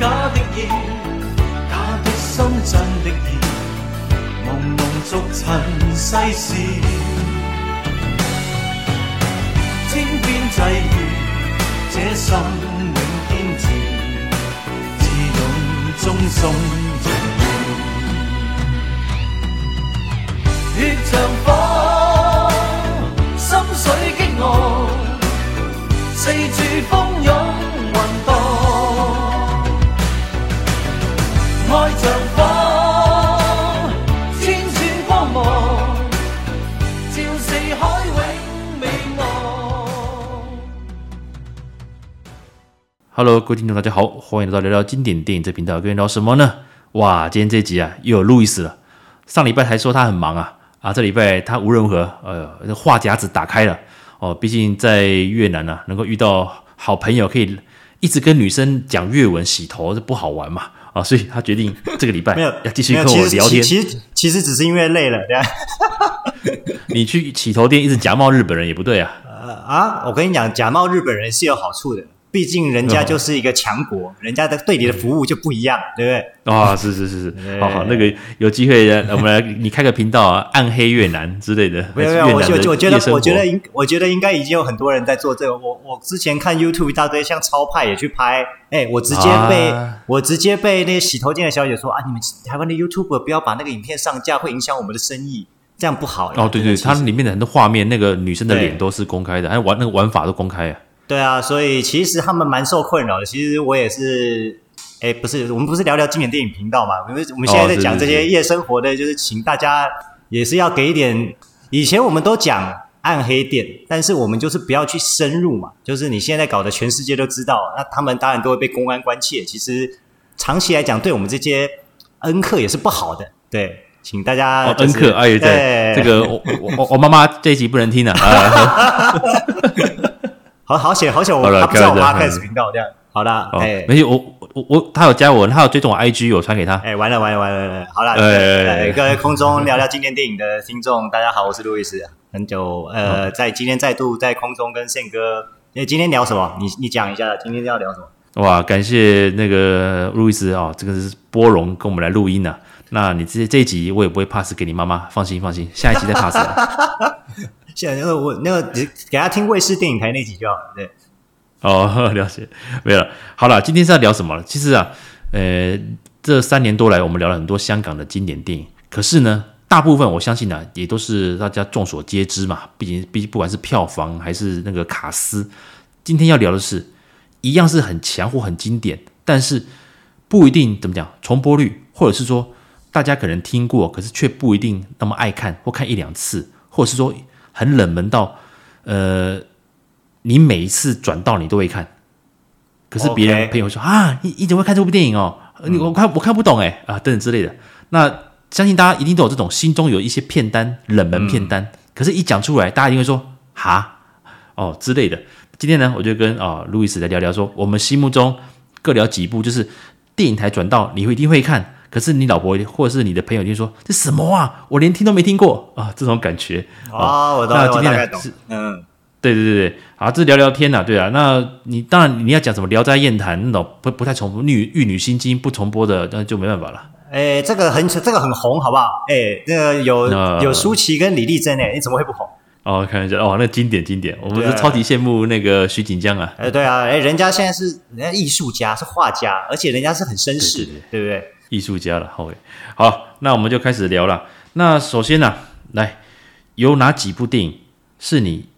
假的意，假的心真的意，朦胧逐尘世事，千篇际遇，这心永坚持，自勇终送情义，血像火，心水激昂，四处蜂拥云荡，爱像火，千串光芒，照四海永未忘。Hello，各位听众，大家好，欢迎来到聊聊经典电影这频道。跟你聊什么呢？哇，今天这集啊，又有路易斯了。上礼拜还说他很忙啊，啊，这礼拜他无论如何，呃，话匣子打开了哦。毕竟在越南呢、啊，能够遇到好朋友，可以一直跟女生讲越文洗头，这不好玩嘛啊，所以他决定这个礼拜没有要继续跟我聊天。其实其实只是因为累了，对啊。你去洗头店一直假冒日本人也不对啊。呃啊，我跟你讲，假冒日本人是有好处的，毕竟人家就是一个强国，人家的对你的服务就不一样，对不对？啊、哦，是是是是，好好，那个有机会我们来你开个频道啊，暗黑越南之类的。没有没有，我我我觉得我觉得应我觉得应该已经有很多人在做这个。我我之前看 YouTube 一大堆，像超派也去拍，哎，我直接被、啊、我直接被那个洗头店的小姐说啊，你们台湾的 YouTuber 不要把那个影片上架，会影响我们的生意，这样不好。哦，对对，它里面的很多画面，那个女生的脸都是公开的，还有玩那个玩法都公开啊。对啊，所以其实他们蛮受困扰的。其实我也是，哎，不是，我们不是聊聊经典电影频道嘛？我们我们现在在讲这些夜生活的，就是请大家也是要给一点。以前我们都讲暗黑店，但是我们就是不要去深入嘛。就是你现在搞得全世界都知道，那他们当然都会被公安关切。其实长期来讲，对我们这些恩客也是不好的。对，请大家、就是哦、恩客哎，对这个我我我妈妈这一集不能听了啊。好好险，好险！我他不知道我妈开始频道这样。好了，哎，没有，我我我他有加我，他有追踪我 IG，我传给他。哎，完了完了完了完了！好了，哎，各位空中聊聊今天电影的听众，大家好，我是路易斯。很久，呃，在今天再度在空中跟宪哥，哎，今天聊什么？你你讲一下，今天要聊什么？哇，感谢那个路易斯啊，这个是波荣跟我们来录音呢。那你这这一集我也不会 pass 给你妈妈，放心放心，下一集再 pass。现在那个我那个给给他听卫视电影台那集就好了，对。哦，了解，没有了。好了，今天是要聊什么？其实啊，呃，这三年多来，我们聊了很多香港的经典电影。可是呢，大部分我相信呢、啊，也都是大家众所皆知嘛。毕竟，毕竟不管是票房还是那个卡斯，今天要聊的是，一样是很强或很经典，但是不一定怎么讲重播率，或者是说大家可能听过，可是却不一定那么爱看或看一两次，或者是说。很冷门到，呃，你每一次转到你都会看，可是别人朋友说.啊，你你怎么会看这部电影哦？你我看我看不懂哎啊等等之类的。那相信大家一定都有这种心中有一些片单冷门片单，嗯、可是一讲出来，大家一定会说哈哦之类的。今天呢，我就跟啊路易斯来聊聊说，我们心目中各聊几部，就是电影台转到你会一定会看。可是你老婆或者是你的朋友就说，这什么啊？我连听都没听过啊！这种感觉啊，我那今天呢是嗯，对对对对，好，这聊聊天呐、啊，对啊。那你当然你要讲什么《聊斋艳谭》那种不不太重复《玉玉女心经》不重播的，那就没办法了。哎，这个很这个很红，好不好？哎，那个有、呃、有舒淇跟李丽珍哎，你怎么会不红？哦，看一下哦，那经典经典，我们是超级羡慕那个徐锦江啊。哎，对啊，哎，人家现在是人家艺术家，是画家，而且人家是很绅士，对不对？艺术家了，好，好，那我们就开始聊了。那首先呢、啊，来有哪几部电影是你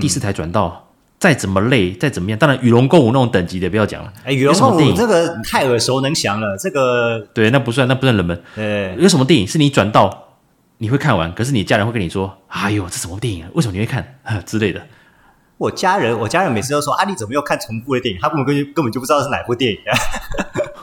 第四台转到，嗯、再怎么累，再怎么样，当然与龙共舞那种等级的不要讲了。哎，与龙共舞这个太耳熟能详了，这个对，那不算，那不算冷门。呃，有什么电影是你转到你会看完，可是你家人会跟你说：“哎呦，这什么电影啊？为什么你会看？” 之类的。我家人，我家人每次都说：“啊，你怎么又看重复的电影？”他根本根本就不知道是哪部电影啊。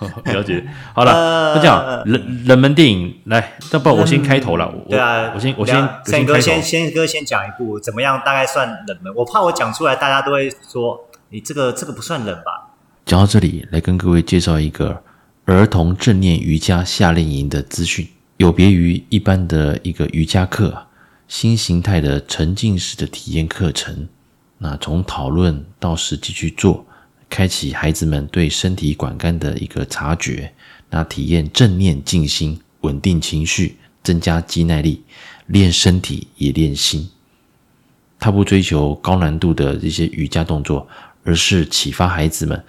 了解，好了，那、呃、这样冷冷门电影来，那不我先开头了。对啊，我先我先宪哥先先哥先讲一部，怎么样？大概算冷门？我怕我讲出来，大家都会说你这个这个不算冷吧？讲到这里，来跟各位介绍一个儿童正念瑜伽夏令营的资讯，有别于一般的一个瑜伽课，新形态的沉浸式的体验课程。那从讨论到实际去做，开启孩子们对身体感官的一个察觉，那体验正念静心，稳定情绪，增加肌耐力，练身体也练心。他不追求高难度的一些瑜伽动作，而是启发孩子们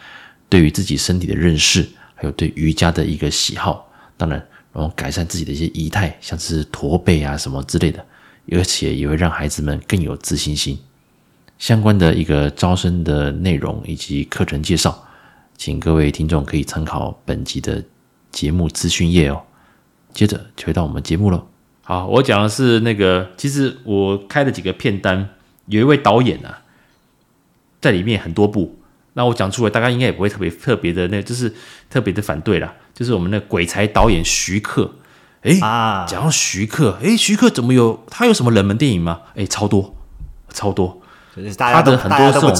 对于自己身体的认识，还有对瑜伽的一个喜好。当然，然后改善自己的一些仪态，像是驼背啊什么之类的，而且也会让孩子们更有自信心。相关的一个招生的内容以及课程介绍，请各位听众可以参考本集的节目资讯页哦。接着就回到我们节目了。好，我讲的是那个，其实我开了几个片单，有一位导演啊，在里面很多部，那我讲出来，大家应该也不会特别特别的那，就是特别的反对啦。就是我们的鬼才导演徐克，哎啊，讲到徐克，哎，徐克怎么有他有什么冷门电影吗？哎，超多，超多。他的很多这种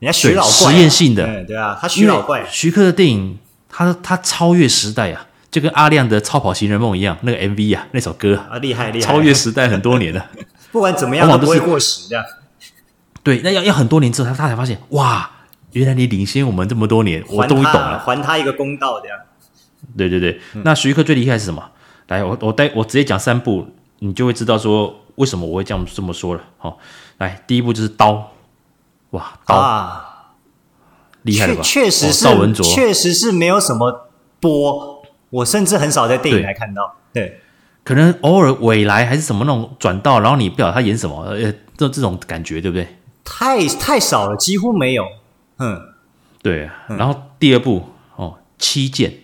人家徐老怪实验性的，对啊，他徐老怪。徐克的电影，他他超越时代啊，就跟阿亮的《超跑情人梦》一样，那个 MV 啊，那首歌啊，厉害厉害，超越时代很多年了。不管怎么样，都不会过时这样。对，那要要很多年之后，他他才发现，哇，原来你领先我们这么多年，我终于懂了，还他一个公道这样。对对对，那徐克最厉害是什么？来，我我待我直接讲三部，你就会知道说为什么我会这样这么说了。好。来，第一步就是刀，哇，刀，啊、厉害了吧？确实是，邵文卓确实是没有什么播，我甚至很少在电影来看到。对，对可能偶尔尾来还是什么那种转到，然后你不晓得他演什么，呃，这这种感觉对不对？太太少了，几乎没有。嗯，对。然后第二部哦，七剑，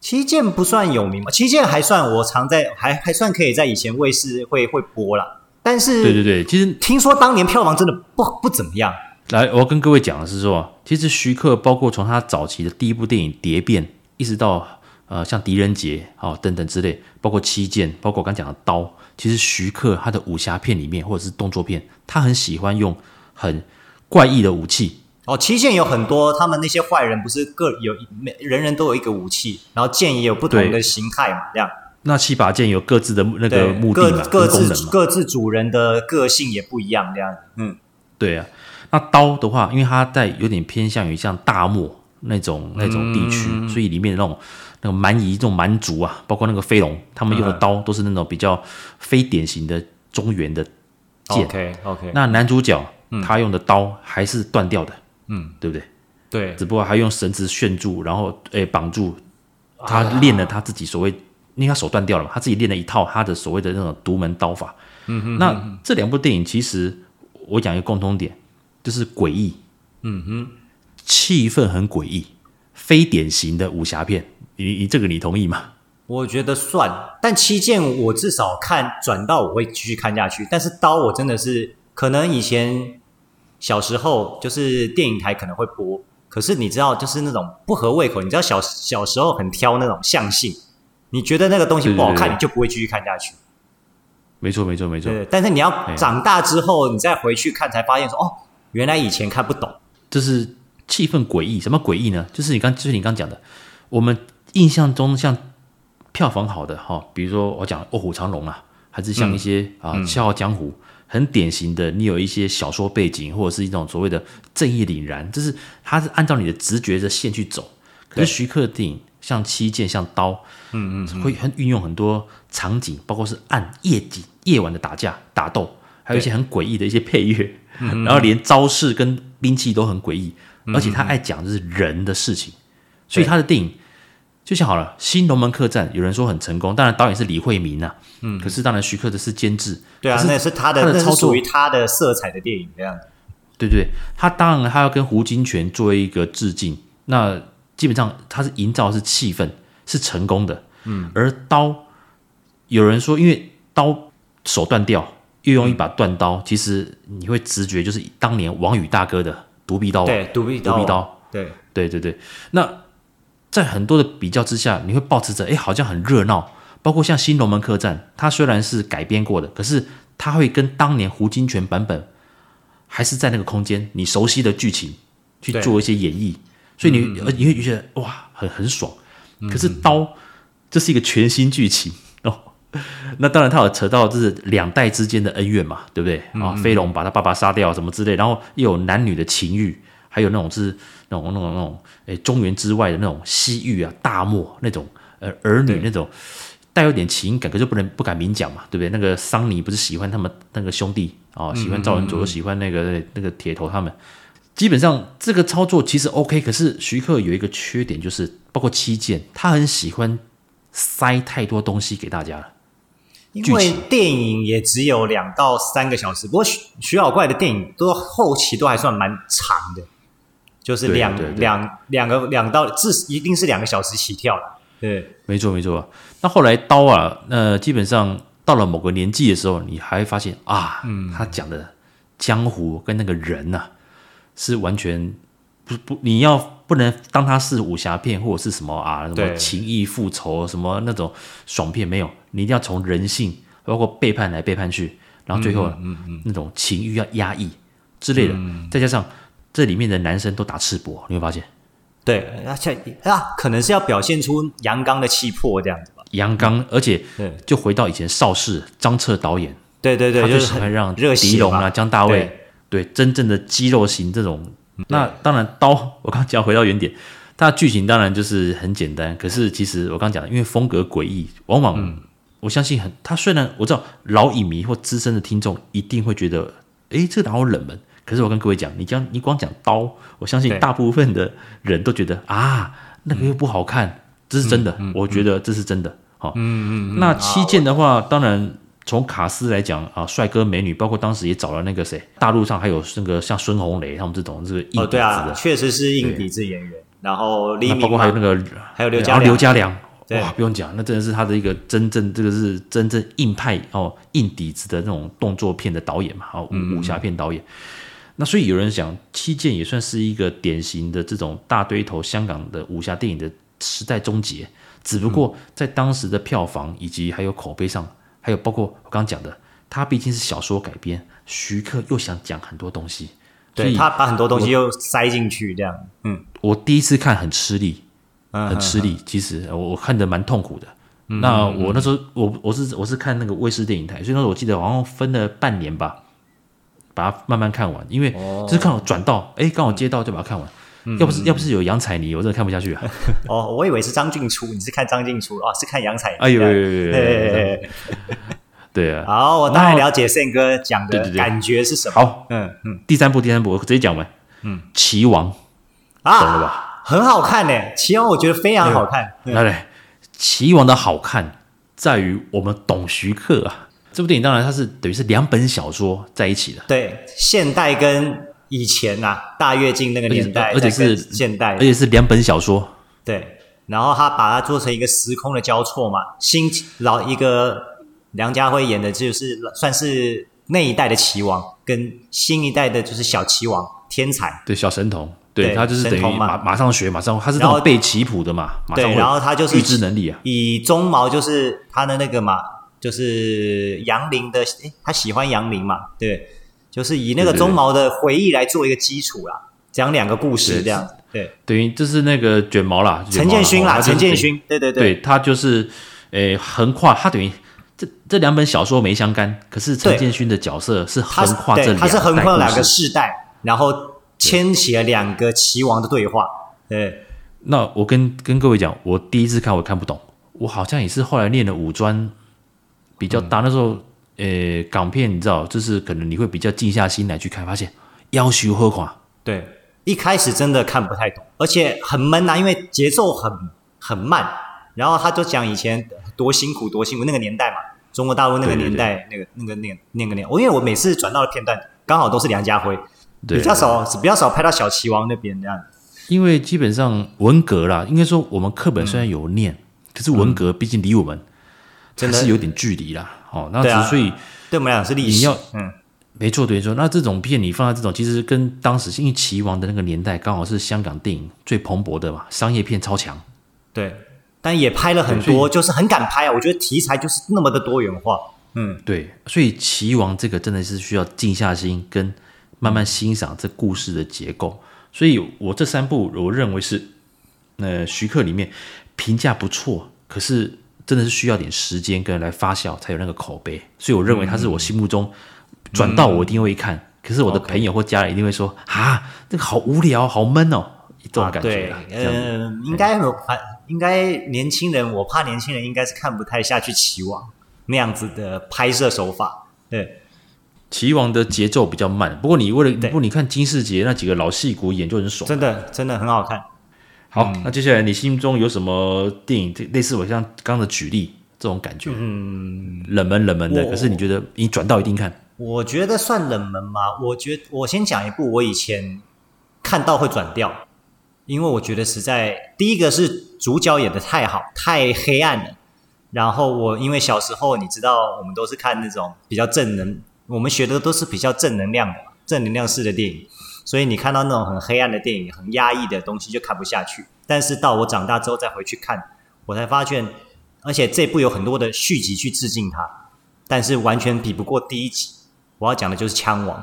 七剑不算有名吗？七剑还算，我常在，还还算可以在以前卫视会会播啦。但是，对对对，其实听说当年票房真的不不怎么样。来，我要跟各位讲的是说，其实徐克包括从他早期的第一部电影《蝶变》，一直到呃像《狄仁杰》哦等等之类，包括《七剑》，包括我刚讲的《刀》，其实徐克他的武侠片里面或者是动作片，他很喜欢用很怪异的武器。哦，《七剑》有很多，他们那些坏人不是各有每人人都有一个武器，然后剑也有不同的形态嘛，这样。那七把剑有各自的那个目的嘛，各自嘛各自主人的个性也不一样，这样。嗯，对啊。那刀的话，因为它在有点偏向于像大漠那种那种地区，嗯、所以里面的那种那个蛮夷这种蛮族啊，包括那个飞龙，他们用的刀都是那种比较非典型的中原的剑。OK OK。那男主角、嗯、他用的刀还是断掉的，嗯，对不对？对。只不过还用绳子炫住，然后诶绑住，他练了他自己所谓。因为他手断掉了嘛，他自己练了一套他的所谓的那种独门刀法。嗯哼，那这两部电影其实我讲一个共通点，就是诡异。嗯哼，气氛很诡异，非典型的武侠片。你你这个你同意吗？我觉得算，但七剑我至少看转到我会继续看下去，但是刀我真的是可能以前小时候就是电影台可能会播，可是你知道就是那种不合胃口，你知道小小时候很挑那种相性。你觉得那个东西不好看，你就不会继续看下去。没错，没错，没错。对，但是你要长大之后，你再回去看，才发现说，哦，原来以前看不懂。就是气氛诡异，什么诡异呢？就是你刚，就是你刚讲的，我们印象中像票房好的哈，比如说我讲《卧虎藏龙》啊，还是像一些、嗯、啊《笑傲江湖》，很典型的，你有一些小说背景，或者是一种所谓的正义凛然，就是它是按照你的直觉的线去走。可是徐克的电影。像七剑，像刀，嗯嗯，会很运用很多场景，包括是暗夜景、夜晚的打架、打斗，还有一些很诡异的一些配乐，然后连招式跟兵器都很诡异，而且他爱讲的是人的事情，所以他的电影就像好了，《新龙门客栈》有人说很成功，当然导演是李慧明呐，嗯，可是当然徐克的是监制，对啊，那是他的，那是属于他的色彩的电影这样，对对，他当然他要跟胡金铨做一个致敬，那。基本上，它是营造的是气氛，是成功的。嗯，而刀，有人说，因为刀手断掉，又用一把断刀，嗯、其实你会直觉就是当年王宇大哥的独臂刀。对，独臂刀。独臂刀。对，对，对，对。那在很多的比较之下，你会保持着，哎，好像很热闹。包括像《新龙门客栈》，它虽然是改编过的，可是它会跟当年胡金铨版本，还是在那个空间，你熟悉的剧情去做一些演绎。所以你呃你会觉得哇很很爽，可是刀这是一个全新剧情哦。那当然他有扯到就是两代之间的恩怨嘛，对不对啊？飞龙把他爸爸杀掉什么之类，然后又有男女的情欲，还有那种是那种那种那种诶中原之外的那种西域啊大漠那种呃儿女那种带有点情感，可是不能不敢明讲嘛，对不对？那个桑尼不是喜欢他们那个兄弟哦，喜欢赵文卓，喜欢那个那个铁头他们。基本上这个操作其实 OK，可是徐克有一个缺点，就是包括七剑，他很喜欢塞太多东西给大家了。因为电影也只有两到三个小时，不过徐徐老怪的电影都后期都还算蛮长的，就是两两两个两到至一定是两个小时起跳了。对，没错没错。那后来刀啊，那、呃、基本上到了某个年纪的时候，你还会发现啊，嗯，他讲的江湖跟那个人呐、啊。是完全不不，你要不能当它是武侠片或者是什么啊，什么情义复仇什么那种爽片没有，你一定要从人性，包括背叛来背叛去，然后最后嗯嗯，嗯那种情欲要压抑之类的，嗯、再加上这里面的男生都打赤膊，你会发现，对，而且啊，可能是要表现出阳刚的气魄这样子吧，阳刚，而且就回到以前邵氏张彻导演，对对对，他就喜欢让狄龙啊姜大卫。对，真正的肌肉型这种，那当然刀。我刚讲回到原点，它的剧情当然就是很简单。可是其实我刚讲的，因为风格诡异，往往、嗯、我相信很。他虽然我知道老影迷或资深的听众一定会觉得，诶，这个哪有冷门？可是我跟各位讲，你讲你光讲刀，我相信大部分的人都觉得啊，那个又不好看，这是真的。嗯、我觉得这是真的。好、嗯，嗯嗯。那七剑的话，当然。从卡斯来讲啊，帅哥美女，包括当时也找了那个谁，大陆上还有那个像孙红雷他们这种这个硬底子的，哦，对啊，确实是硬底子演员。然后黎明，包括还有那个还有刘家刘家良，哇，不用讲，那真的是他的一个真正这个是真正硬派哦，硬底子的那种动作片的导演嘛，哦，武武侠片导演。嗯、那所以有人讲，七剑也算是一个典型的这种大堆头香港的武侠电影的时代终结，只不过在当时的票房以及还有口碑上。还有包括我刚刚讲的，它毕竟是小说改编，徐克又想讲很多东西，对，所以他把很多东西又塞进去，这样。嗯，我第一次看很吃力，很吃力。其实我我看的蛮痛苦的。那我那时候我我是我是看那个卫视电影台，所以那时候我记得好像分了半年吧，把它慢慢看完。因为就是看我转到，哎，刚好接到就把它看完。要不是要不是有杨采妮，我真的看不下去啊。哦，我以为是张静初，你是看张静初啊？是看杨采妮。哎呦呦呦呦！对啊。好，我大概了解宪哥讲的感觉是什么。好，嗯嗯。第三部，第三部，我直接讲完。嗯，棋王啊，懂了吧？很好看呢，棋王我觉得非常好看。来来，棋王的好看在于我们懂徐克啊。这部电影当然它是等于是两本小说在一起的。对，现代跟。以前呐、啊，大跃进那个年代，而且是现代，而且是两本小说。对，然后他把它做成一个时空的交错嘛。新老一个梁家辉演的，就是算是那一代的棋王，跟新一代的就是小棋王天才，对，小神童，对，对他就是等于马马上学，马上他是那种背棋谱的嘛，马上对，然后他就是预知能力啊。以鬃毛就是他的那个嘛，就是杨林的，诶他喜欢杨林嘛，对。就是以那个鬃毛的回忆来做一个基础啦，讲两个故事这样，对，等于就是那个卷毛啦，陈建勋啦，陈建勋，对对对，对他就是，诶，横跨他等于这这两本小说没相干，可是陈建勋的角色是横跨这两，他是横跨两个世代，然后牵起了两个棋王的对话，对。那我跟跟各位讲，我第一次看我看不懂，我好像也是后来念了五专比较大，那时候。呃，港片你知道，就是可能你会比较静下心来去看，发现要求何况。对，一开始真的看不太懂，而且很闷呐，因为节奏很很慢。然后他就讲以前多辛苦多辛苦那个年代嘛，中国大陆那个年代，对对对那个那个那个那个年，我因为我每次转到的片段刚好都是梁家辉，对比较少比较少拍到小齐王那边这样。因为基本上文革啦，应该说我们课本虽然有念，嗯、可是文革毕竟离我们真的是有点距离啦。哦，那之所以对我们俩是历史，你要嗯，没错，没错。那这种片你放在这种，其实跟当时因为棋王的那个年代刚好是香港电影最蓬勃的嘛，商业片超强。对，但也拍了很多，就是很敢拍啊。我觉得题材就是那么的多元化。嗯，对，所以棋王这个真的是需要静下心跟慢慢欣赏这故事的结构。所以我这三部我认为是呃徐克里面评价不错，可是。真的是需要点时间跟来发酵才有那个口碑，所以我认为它是我心目中转到我一定会看，可是我的朋友或家人一定会说啊，这个好无聊，好闷哦，这种感觉对啊。，应该有，应该年轻人，我怕年轻人应该是看不太下去棋王那样子的拍摄手法。对，棋王的节奏比较慢，不过你为了不过你看金世杰那几个老戏骨演就很爽。真的真的很好看。好，那接下来你心中有什么电影，这类似我像刚刚的举例这种感觉？嗯，冷门冷门的，可是你觉得你转到一定看？我觉得算冷门吗？我觉得我先讲一部我以前看到会转掉，因为我觉得实在第一个是主角演的太好，太黑暗了。然后我因为小时候你知道，我们都是看那种比较正能，我们学的都是比较正能量的正能量式的电影，所以你看到那种很黑暗的电影、很压抑的东西就看不下去。但是到我长大之后再回去看，我才发现，而且这部有很多的续集去致敬它，但是完全比不过第一集。我要讲的就是《枪王》。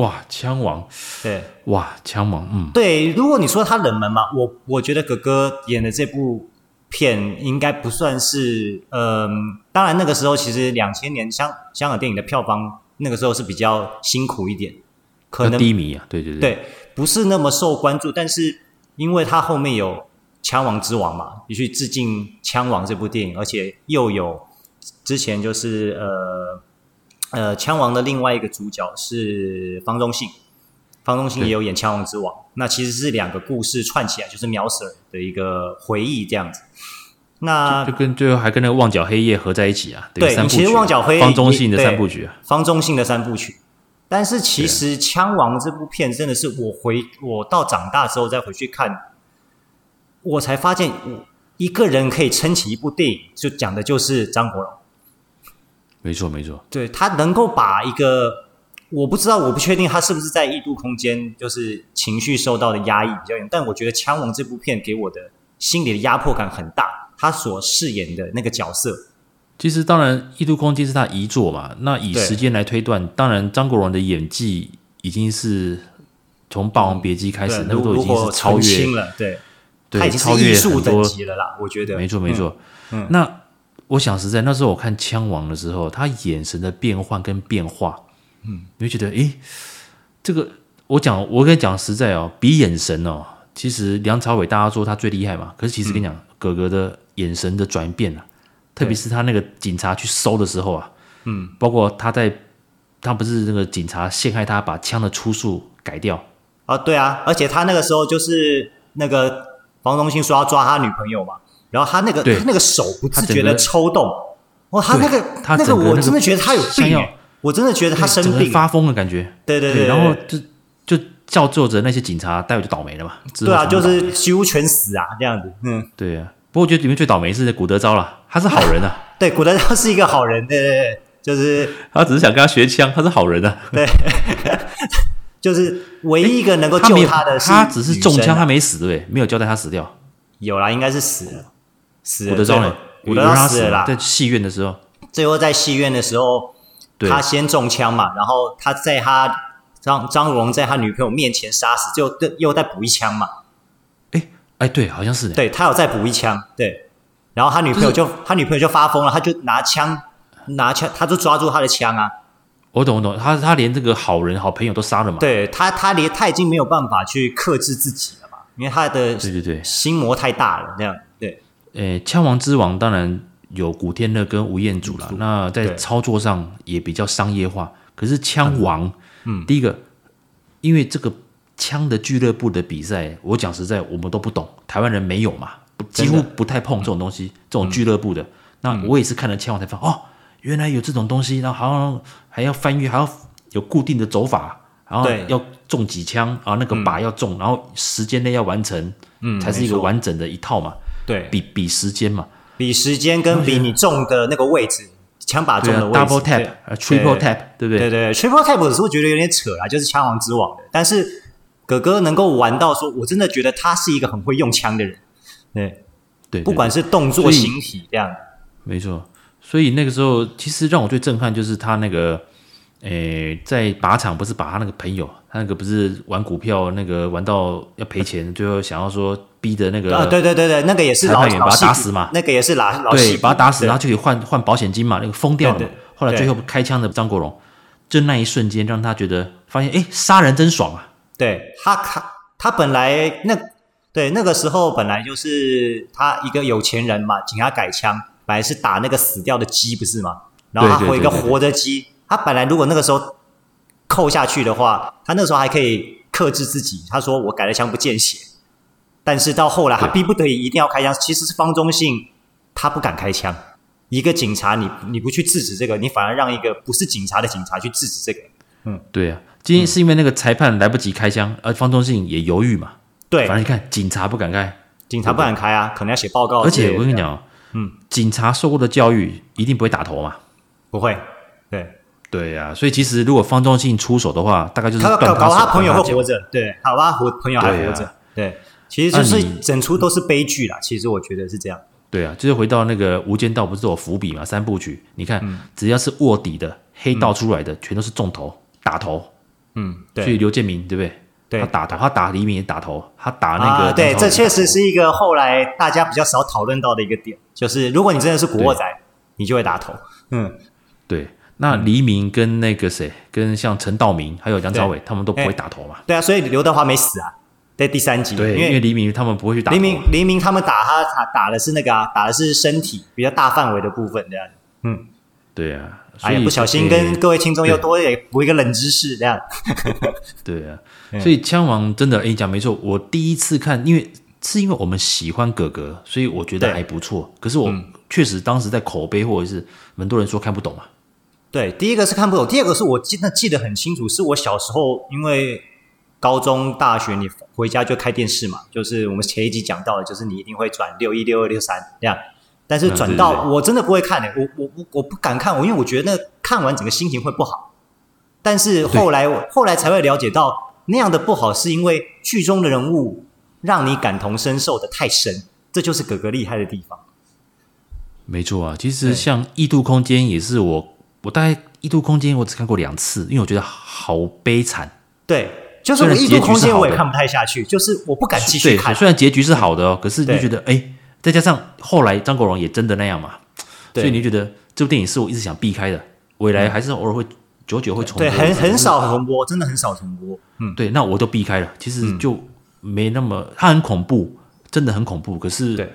哇，枪王，对哇，枪王，嗯，对，如果你说他冷门嘛，我我觉得哥哥演的这部片应该不算是，嗯，当然那个时候其实两千年香香港电影的票房那个时候是比较辛苦一点，可能低迷啊，对对对，对，不是那么受关注，但是因为他后面有《枪王之王》嘛，必须致敬《枪王》这部电影，而且又有之前就是呃。呃，枪王的另外一个主角是方中信，方中信也有演《枪王之王》，那其实是两个故事串起来，就是苗 Sir 的一个回忆这样子。那就跟最后还跟那个《旺角黑夜》合在一起啊，对，其实《旺角黑夜》方中信的三部曲啊，方中信的三部曲。但是其实《枪王》这部片真的是我回我到长大之后再回去看，我才发现，我一个人可以撑起一部电影，就讲的就是张国荣。没错没错，对，他能够把一个我不知道，我不确定他是不是在异度空间，就是情绪受到的压抑比较严，但我觉得《枪王》这部片给我的心理的压迫感很大。他所饰演的那个角色，其实当然《异度空间》是他遗作嘛，那以时间来推断，当然张国荣的演技已经是从《霸王别姬》开始，那个都已经是超越了，对，对，他已经是艺术等级了啦，我觉得，没错没错。嗯，那。我想实在，那时候我看《枪王》的时候，他眼神的变换跟变化，嗯，你会觉得，诶，这个我讲，我跟你讲实在哦，比眼神哦，其实梁朝伟大家说他最厉害嘛，可是其实跟你讲，哥哥的眼神的转变啊，特别是他那个警察去搜的时候啊，嗯，包括他在他不是那个警察陷害他，把枪的出处改掉啊，对啊，而且他那个时候就是那个房东信说要抓他女朋友嘛。然后他那个他那个手不自觉的抽动，哇，他那个他那个我真的觉得他有病，我真的觉得他生病发疯的感觉，对对对，然后就就造就着那些警察待会就倒霉了嘛，对啊，就是几乎全死啊这样子，嗯，对啊，不过我觉得里面最倒霉是古德昭了，他是好人啊，对，古德昭是一个好人，对对对，就是他只是想跟他学枪，他是好人啊，对，就是唯一一个能够救他的是，他只是中枪，他没死，对，没有交代他死掉，有啦，应该是死了。死古德昭呢？古德昭死了啦，在戏院的时候，最后在戏院的时候，他先中枪嘛，然后他在他张张国荣在他女朋友面前杀死，就又再补一枪嘛。哎哎，对，好像是，对他有再补一枪，对，然后他女朋友就他女朋友就发疯了，他就拿枪拿枪，他就抓住他的枪啊。我懂我懂，他他连这个好人好朋友都杀了嘛。对他他连他已经没有办法去克制自己了嘛，因为他的对对对心魔太大了，这样对。诶，枪王之王当然有古天乐跟吴彦祖了，那在操作上也比较商业化。可是枪王，嗯，第一个，因为这个枪的俱乐部的比赛，我讲实在，我们都不懂，台湾人没有嘛，几乎不太碰这种东西，这种俱乐部的。嗯、那我也是看了枪王才发现，哦，原来有这种东西，然后好像还要翻越，还要有固定的走法，然后要中几枪啊，那个靶要中，然后时间内要完成，嗯，才是一个完整的一套嘛。对，比比时间嘛，比时间跟比你中的那个位置，枪把中的位置，double tap，triple tap，对不对？对对，triple tap 有时候觉得有点扯啦，就是枪王之王的。但是哥哥能够玩到说，我真的觉得他是一个很会用枪的人，对对，不管是动作形体这样，没错。所以那个时候，其实让我最震撼就是他那个，诶，在靶场不是把他那个朋友，他那个不是玩股票，那个玩到要赔钱，最后想要说。逼的那个啊，对对对对，那个也是裁判员把他打死嘛，那个也是老老对，把他打死，然后就可以换换保险金嘛，那个疯掉了。嘛后来最后开枪的张国荣，就那一瞬间让他觉得发现，哎，杀人真爽啊！对他，他他本来那对那个时候本来就是他一个有钱人嘛，请他改枪，本来是打那个死掉的鸡，不是吗？然后他回一个活的鸡，他本来如果那个时候扣下去的话，他那个时候还可以克制自己，他说我改了枪不见血。但是到后来他逼不得已一定要开枪，其实是方中信他不敢开枪。一个警察你，你你不去制止这个，你反而让一个不是警察的警察去制止这个。嗯，对啊，今天是因为那个裁判来不及开枪，而方中信也犹豫嘛。对，反正你看，警察不敢开，警察不敢开啊，可能要写报告。而且我跟你讲，嗯，警察受过的教育一定不会打头嘛。不会。对，对啊，所以其实如果方中信出手的话，大概就是他搞搞他朋友会活着，他对，好吧，活朋友还活着，对，啊、对，其实就是整出都是悲剧啦。其实我觉得是这样。对啊，就是回到那个《无间道》，不是都有伏笔嘛？三部曲，你看，嗯、只要是卧底的黑道出来的，嗯、全都是重头打头。嗯，对。所以刘建明对不对？对。他打头，他打黎明也打头，他打那个、啊。对，这确实是一个后来大家比较少讨论到的一个点，就是如果你真的是古惑仔，你就会打头。嗯，对。那黎明跟那个谁，跟像陈道明还有梁朝伟，他们都不会打头嘛？对啊，所以刘德华没死啊。在第三集，对，因为，因为黎明他们不会去打黎明，黎明他们打他，他打的是那个啊，打的是身体比较大范围的部分，这样。嗯，对啊，所以、哎、不小心跟各位听众又多补一个冷知识，这样。对啊，所以枪王真的，哎，讲没错，我第一次看，因为是因为我们喜欢哥哥，所以我觉得还不错。可是我、嗯、确实当时在口碑或者是很多人说看不懂嘛。对，第一个是看不懂，第二个是我记得记得很清楚，是我小时候因为。高中、大学，你回家就开电视嘛，就是我们前一集讲到的，就是你一定会转六一、六二、六三这样。但是转到我真的不会看的、欸，我我我我不敢看，我因为我觉得那看完整个心情会不好。但是后来我后来才会了解到，那样的不好是因为剧中的人物让你感同身受的太深，这就是哥哥厉害的地方。没错啊，其实像《异度空间》也是我，我大概《异度空间》我只看过两次，因为我觉得好悲惨。对。就是我异度空间我也看不太下去，就是我不敢继续看。虽然结局是好的哦，可是你就觉得哎，再加上后来张国荣也真的那样嘛，所以你就觉得这部电影是我一直想避开的。未来还是偶尔会久久会重播，对，很很少重播，真的很少重播。嗯，对，那我都避开了。其实就没那么，它很恐怖，真的很恐怖。可是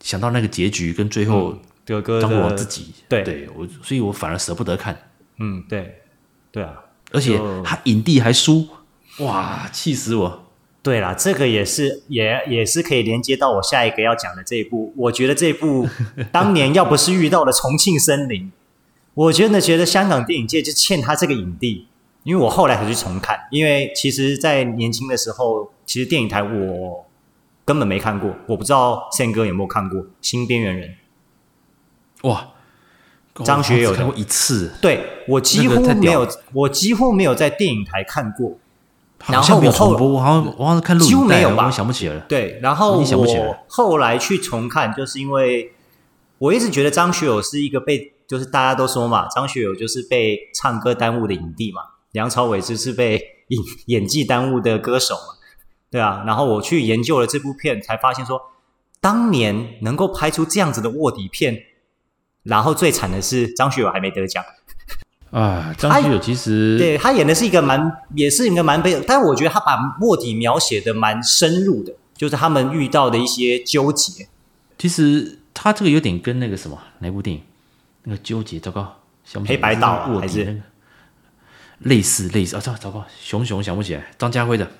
想到那个结局跟最后张国荣自己，对对，我所以我反而舍不得看。嗯，对，对啊，而且他影帝还输。哇，气死我！对啦，这个也是，也也是可以连接到我下一个要讲的这一部。我觉得这一部 当年要不是遇到了《重庆森林》，我真的觉得香港电影界就欠他这个影帝。因为我后来才去重看，因为其实，在年轻的时候，其实电影台我根本没看过，我不知道宪哥有没有看过《新边缘人》。哇，张学友看过一次，对，我几乎没有，我几乎没有在电影台看过。然后我后我好像我好像看录，几乎没有吧，我想不起来了。对，然后我后来去重看，就是因为我一直觉得张学友是一个被，就是大家都说嘛，张学友就是被唱歌耽误的影帝嘛，梁朝伟就是被演 演技耽误的歌手嘛，对啊。然后我去研究了这部片，才发现说，当年能够拍出这样子的卧底片，然后最惨的是张学友还没得奖。啊，张学友其实对他演的是一个蛮，也是一个蛮悲，但是我觉得他把卧底描写的蛮深入的，就是他们遇到的一些纠结。其实他这个有点跟那个什么哪部电影？那个纠结，糟糕，想不起来，黑白道卧底那个？类似类似啊，糟糟糕，熊熊想不起来，张家辉的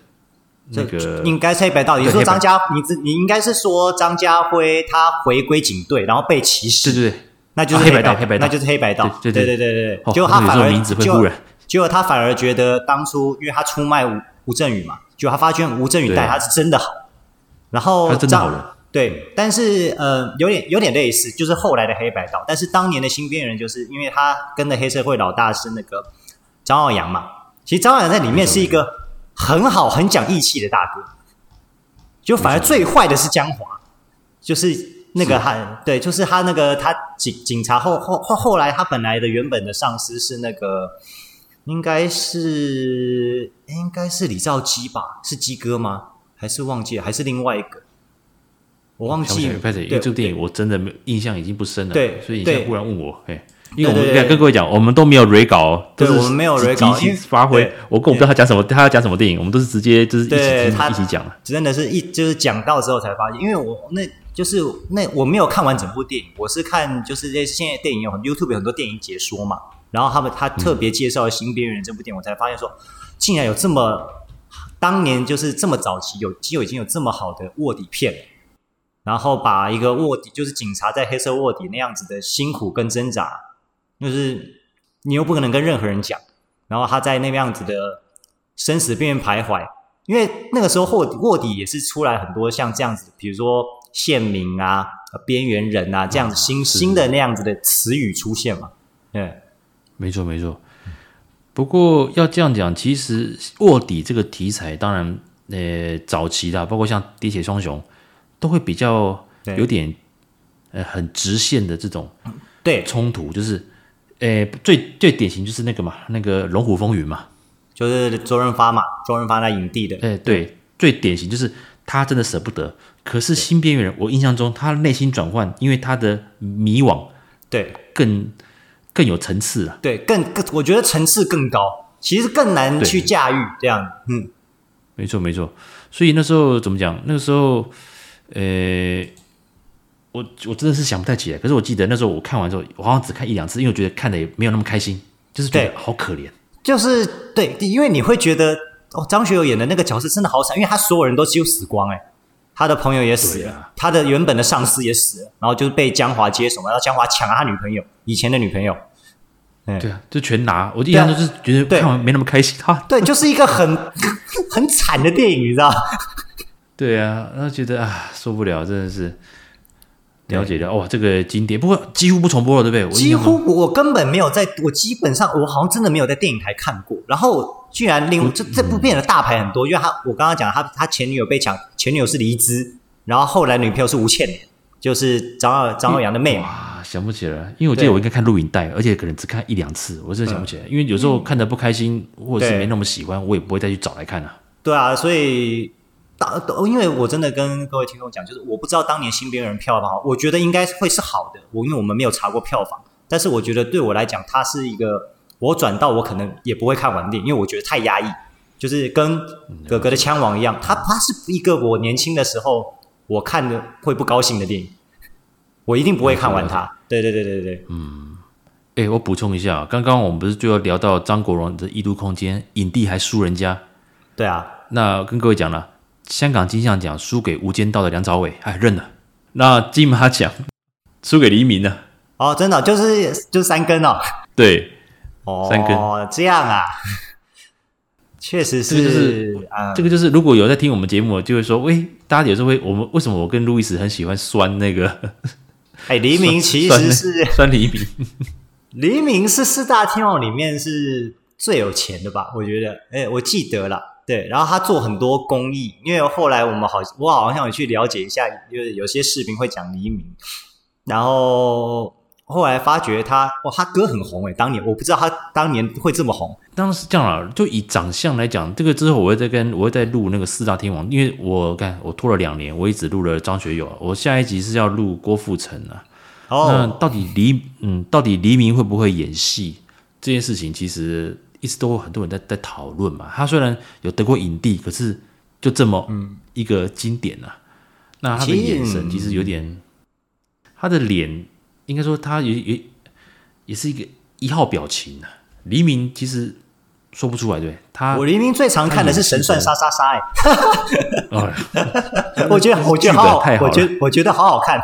这个应该是黑白道，你说张家，你你应该是说张家辉他回归警队，然后被歧视，对对对。那就是黑白道，黑白道，那就是黑白道。对对对对对，结果他反而就结果他反而觉得当初，因为他出卖吴吴镇宇嘛，就他发觉吴镇宇待他是真的好，然后他真的好人。对，但是呃，有点有点类似，就是后来的黑白道。但是当年的新边缘人，就是因为他跟的黑社会老大是那个张耀扬嘛。其实张耀扬在里面是一个很好很讲义气的大哥，就反而最坏的是江华，就是。那个他对，就是他那个他警警察后后后后来他本来的原本的上司是那个，应该是应该是李兆基吧？是基哥吗？还是忘记了？还是另外一个？我忘记了，拍谁？因为这部电影我真的没印象已经不深了。对，所以你现在忽然问我，哎，因为我们跟各位讲，我们都没有 re 稿，对，我们没有 re 稿，即兴发挥。我根本不知道他讲什么，他要讲什么电影，我们都是直接就是一起听一起讲了。真的是一就是讲到之后才发现，因为我那就是那我没有看完整部电影，我是看就是这现在电影有很 YouTube 有很多电影解说嘛，然后他们他特别介绍了《新边缘人》这部电影，我才发现说，竟然有这么当年就是这么早期有就已经有这么好的卧底片了。然后把一个卧底，就是警察在黑色卧底那样子的辛苦跟挣扎，就是你又不可能跟任何人讲，然后他在那个样子的生死边缘徘徊，因为那个时候卧底卧底也是出来很多像这样子，比如说线民啊、边缘人啊这样子新新的那样子的词语出现嘛。对，没错没错。不过要这样讲，其实卧底这个题材，当然呃早期的，包括像喋血双雄。都会比较有点呃很直线的这种对冲突，就是呃最最典型就是那个嘛，那个《龙虎风云》嘛，就是周润发嘛，周润发那影帝的。哎，对，最典型就是他真的舍不得，可是新边缘人，我印象中他内心转换，因为他的迷惘，对，更更有层次了，对，更更我觉得层次更高，其实更难去驾驭这样，嗯，没错没错，所以那时候怎么讲？那个时候。呃，我我真的是想不太起来。可是我记得那时候我看完之后，我好像只看一两次，因为我觉得看的也没有那么开心，就是觉得好可怜。就是对，因为你会觉得哦，张学友演的那个角色真的好惨，因为他所有人都几乎死光哎，他的朋友也死了，啊、他的原本的上司也死了，然后就是被江华接手，然后江华抢了他女朋友，以前的女朋友。对啊，就全拿。我印象中就是觉得看完没那么开心。他 对，就是一个很 很惨的电影，你知道。对啊，然后觉得啊受不了，真的是了解了哇，这个经典，不过几乎不重播了，对不对？我几乎我根本没有在，我基本上我好像真的没有在电影台看过。然后居然另这这部片的大牌很多，因为他我刚刚讲他他前女友被抢，前女友是黎姿，然后后来女朋友是吴倩莲，就是张耀张耀扬的妹妹。哇，想不起来，因为我记得我应该看录影带，而且可能只看一两次，我真的想不起来，因为有时候看的不开心或者是没那么喜欢，我也不会再去找来看了。对啊，所以。因为我真的跟各位听众讲，就是我不知道当年新边人票房，我觉得应该会是好的。我因为我们没有查过票房，但是我觉得对我来讲，它是一个我转到我可能也不会看完电影，因为我觉得太压抑，就是跟哥哥的枪王一样，它它是一个我年轻的时候我看的会不高兴的电影，我一定不会看完它。对对对对对，嗯，哎，我补充一下，刚刚我们不是就要聊到张国荣的《异度空间》，影帝还输人家？对啊，那跟各位讲了。香港金像奖输给《无间道》的梁朝伟，哎，认了。那金马奖 输给黎明了。哦，真的，就是就是三根哦。对，哦，三根。这样啊，确实是。这个就是，嗯、这个就是，如果有在听我们节目，就会说，喂，大家有时候会，我们为什么我跟路易斯很喜欢酸那个？哎，黎明其实是酸，酸黎明。黎明是四大天王里面是最有钱的吧？我觉得，哎，我记得了。对，然后他做很多公益，因为后来我们好，我好像有去了解一下，就是有些视频会讲黎明，然后后来发觉他，哇，他歌很红诶，当年我不知道他当年会这么红。当时这样啊，就以长相来讲，这个之后我会再跟我会再录那个四大天王，因为我看我拖了两年，我一直录了张学友，我下一集是要录郭富城啊。哦，那到底黎嗯，到底黎明会不会演戏这件事情，其实。一直都有很多人在在讨论嘛。他虽然有得过影帝，可是就这么一个经典啊。嗯、那他的眼神其实有点，他的脸应该说他也也也是一个一号表情啊。黎明其实。说不出来，对他。我黎明最常看的是《神算杀杀杀》哎，我觉得我觉得好，好我觉得我觉得好好看。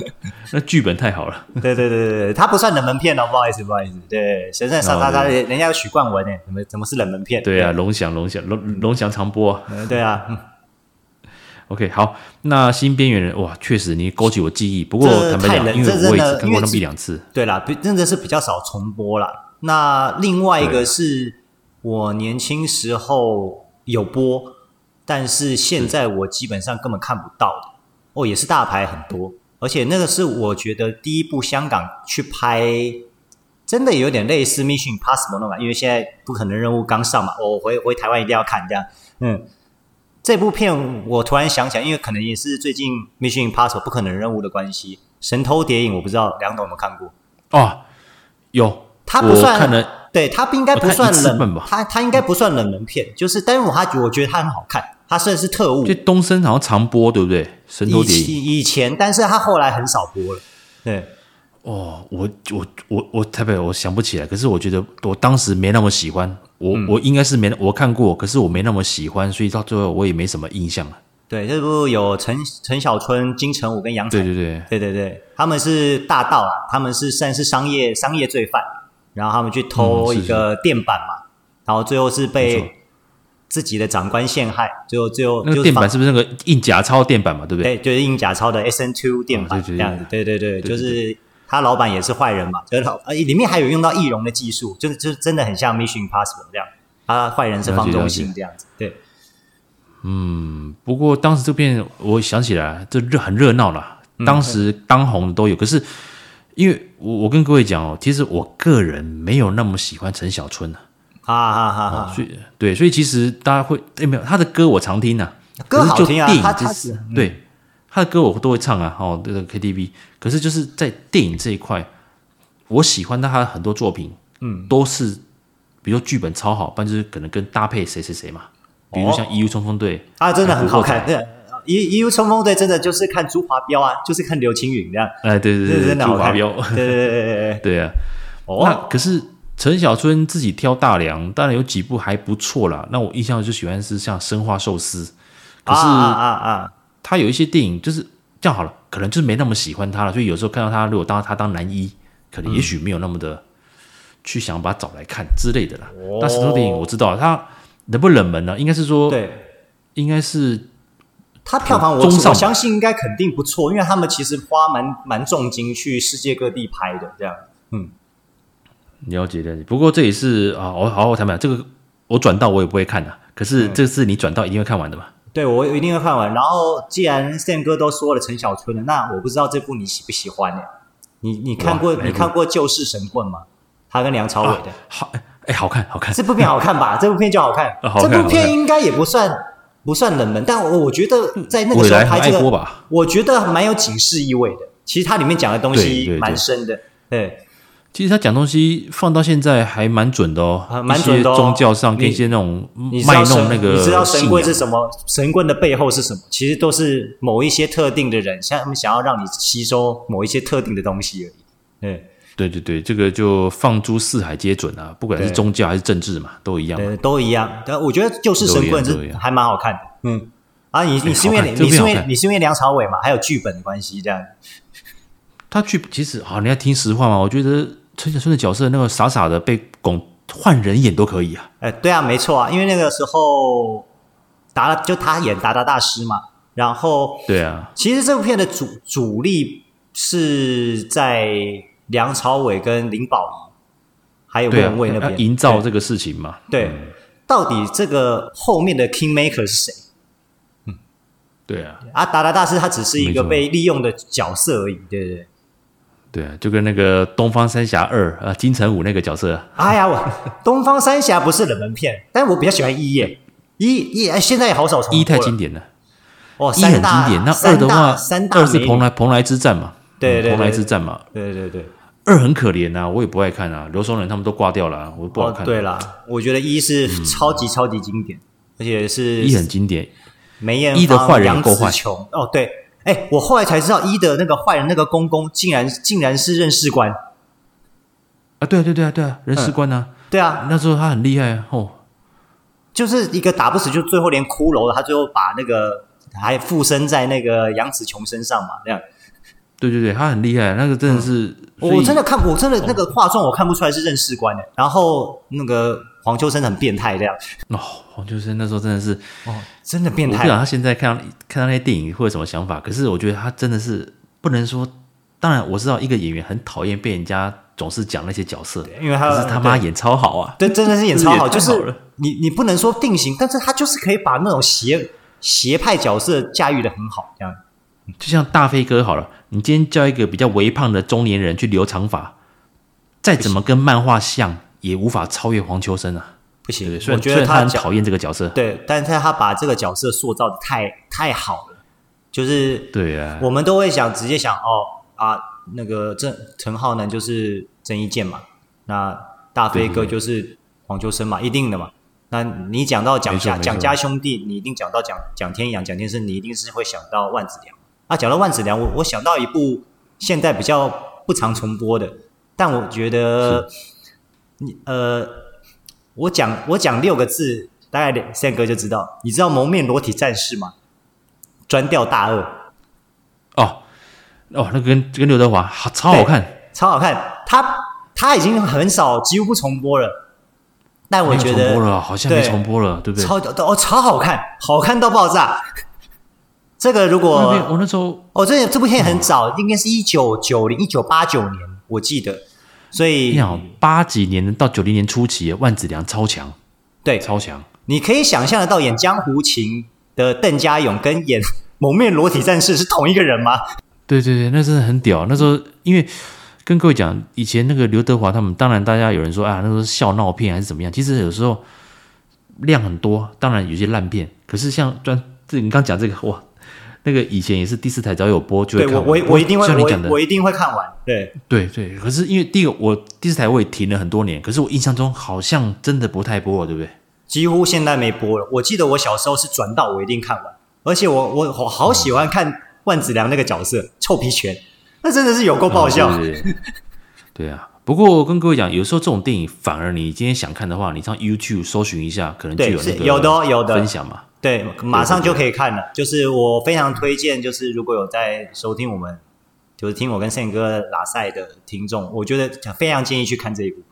那剧本太好了。对对对对对，他不算冷门片哦，不好意思不好意思。对，《神算杀杀杀》人家有许冠文哎，怎么怎么是冷门片？对啊，龙翔龙翔龙龙翔长播。对啊。OK，好，那新边缘人哇，确实你勾起我记忆。不过坦白讲，因为我也只看过那么一两次。对啦，真的是比较少重播啦。那另外一个是。我年轻时候有播，但是现在我基本上根本看不到的。哦，也是大牌很多，而且那个是我觉得第一部香港去拍，真的有点类似《Mission Impossible》因为现在不可能任务刚上嘛，我回回台湾一定要看这样。嗯，这部片我突然想起来，因为可能也是最近《Mission Impossible》不可能任务的关系，《神偷谍影》我不知道梁董有没有看过哦，有，他不算我看了，对他不应该不算冷吧？他他应该不算冷门片，就是，但是我他我觉得他很好看，他算是特务，就东森好像常播，对不对？神偷谍影以以前，但是他后来很少播了，对。哦，我我我我台北我想不起来，可是我觉得我当时没那么喜欢，我、嗯、我应该是没我看过，可是我没那么喜欢，所以到最后我也没什么印象了。对，这部有陈陈小春、金城武跟杨采，对对对对对对，他们是大盗啊，他们是算是商业商业罪犯，然后他们去偷一个电板嘛，嗯、然后最后是被自己的长官陷害，最后最后那个电板是不是那个印假钞电板嘛？对不对？对，就是印假钞的 S N Two 电板、哦、这样子，对对对，就是。他老板也是坏人嘛，就是老呃里面还有用到易容的技术，就是就是真的很像 Mission Impossible 这样，他坏人是方中信这样子，对。嗯，不过当时这片我想起来，这热很热闹了，当时当红的都有。嗯、可是因为我我跟各位讲哦，其实我个人没有那么喜欢陈小春啊，哈哈哈。所以对，所以其实大家会哎没有他的歌我常听啊，歌好听啊，他他是对。他的歌我都会唱啊，哦，这个 KTV。可是就是在电影这一块，我喜欢他很多作品，嗯，都是比如说剧本超好，不然就是可能跟搭配谁谁谁嘛。比如像《E.U. 冲锋队》啊，真的很好看。对，《E.U. 冲锋队》真的就是看朱华标啊，就是看刘青云这样。哎，对对对，朱华标，对对对对对 对啊。那可是陈小春自己挑大梁，当然有几部还不错啦。那我印象就喜欢是像《生化寿司》，可是啊啊啊。他有一些电影就是这样好了，可能就是没那么喜欢他了，所以有时候看到他，如果当他当男一，可能也许没有那么的去想把他找来看之类的啦。嗯、但是这部电影我知道他冷不冷门呢？应该是说，对，应该是他票房我我相信应该肯定不错，因为他们其实花蛮蛮重金去世界各地拍的这样。嗯，了解了解。不过这也是啊，我好好谈谈这个，我转到我也不会看的，可是这次你转到一定会看完的嘛。对，我一定会看完。然后，既然 Sam 哥都说了陈小春了，那我不知道这部你喜不喜欢呢？你你看过你看过《救世神棍》吗？他跟梁朝伟的，好哎，好看好看。这部片好看吧？这部片就好看。这部片应该也不算不算冷门，但我我觉得在那个时候拍这个，我觉得蛮有警示意味的。其实它里面讲的东西蛮深的，对。其实他讲东西放到现在还蛮准的哦，蛮准的哦。宗教上跟一些那种卖弄那个，你知道神棍是什么？神棍的背后是什么？其实都是某一些特定的人，像他们想要让你吸收某一些特定的东西而已。对，对对对，这个就放诸四海皆准啊，不管是宗教还是政治嘛，都一样。对，都一样。但我觉得就是神棍是还蛮好看的。嗯，啊，你你是因为你是因为你是因为梁朝伟嘛？还有剧本的关系这样。他剧其实啊，你要听实话嘛？我觉得。陈小春的角色那个傻傻的被拱换人演都可以啊！哎，对啊，没错啊，因为那个时候达就他演达达大师嘛，然后对啊，其实这部片的主主力是在梁朝伟跟林保怡还有莫文蔚那边营造这个事情嘛。对，到底这个后面的 King Maker 是谁？嗯，对啊，啊，达达大师他只是一个被利用的角色而已，对不对？对啊，就跟那个《东方三侠二》啊，金城武那个角色。哎呀，我《东方三侠》不是冷门片，但我比较喜欢一耶。一一现在也好少重。一太经典了，哦，一很经典。那二的话，三二是蓬莱蓬莱之战嘛，对对，蓬莱之战嘛，对对对。二很可怜呐，我也不爱看啊，刘松仁他们都挂掉了，我不好看。对啦，我觉得一是超级超级经典，而且是一很经典。梅艳芳、的坏人够坏。哦，对。哎，我后来才知道一的那个坏人那个公公，竟然竟然是任士官啊！对啊，对对啊，对啊，任士官啊，对啊，那时候他很厉害哦，就是一个打不死，就最后连骷髅了，他最后把那个还附身在那个杨紫琼身上嘛，那样。对对对，他很厉害，那个真的是，我真的看，我真的那个化妆我看不出来是任士官的，然后那个。黄秋生很变态，这样哦。黄秋生那时候真的是哦，真的变态。我不知道他现在看到看到那些电影会有什么想法，可是我觉得他真的是不能说。当然我知道一个演员很讨厌被人家总是讲那些角色，因为他是他妈演超好啊，对，真的是演超好，就是你你不能说定型，但是他就是可以把那种邪邪派角色驾驭的很好，这样。就像大飞哥好了，你今天叫一个比较微胖的中年人去留长发，再怎么跟漫画像。也无法超越黄秋生啊！不行我觉得他很讨厌这个角色，对，但是他把这个角色塑造的太太好了，就是对啊，我们都会想直接想哦啊，那个郑陈浩南就是郑伊健嘛，那大飞哥就是黄秋生嘛，一定的嘛。那你讲到蒋家蒋家兄弟，你一定讲到蒋蒋天养、蒋天生，你一定是会想到万梓良啊。讲到万梓良，我我想到一部现在比较不常重播的，但我觉得你呃，我讲我讲六个字，大概三哥就知道。你知道《蒙面裸体战士》吗？专钓大鳄。哦哦，那个跟跟刘德华好超好看，超好看。他他已经很少，几乎不重播了。但我觉得重播了，好像没重播了，对，对不对？超哦，超好看，好看到爆炸。这个如果我那时候哦，这这部片很早，哦、应该是一九九零一九八九年，我记得。所以你好，八几年到九零年初期，万梓良超强，对，超强。你可以想象得到，演江湖情的邓家勇跟演蒙面裸体战士是同一个人吗？对对对，那真的很屌。那时候因为。跟各位讲，以前那个刘德华他们，当然大家有人说啊，那个是笑闹片还是怎么样？其实有时候量很多，当然有些烂片。可是像专这你刚讲这个哇，那个以前也是第四台只要有播就会看完。对我我我一定会像你讲的我，我一定会看完。对对对，可是因为第一个我第四台我也停了很多年，可是我印象中好像真的不太播了，对不对？几乎现在没播了。我记得我小时候是转到我一定看完，而且我我我好喜欢看万梓良那个角色、嗯、臭皮拳。那真的是有够爆笑，哦，对，对，对，对啊。不过我跟各位讲，有时候这种电影反而你今天想看的话，你上 YouTube 搜寻一下，可能就有那个有的有的分享嘛。对，马上就可以看了。就是我非常推荐，就是如果有在收听我们，就是听我跟 Sam 哥拉赛的听众，我觉得非常建议去看这一部。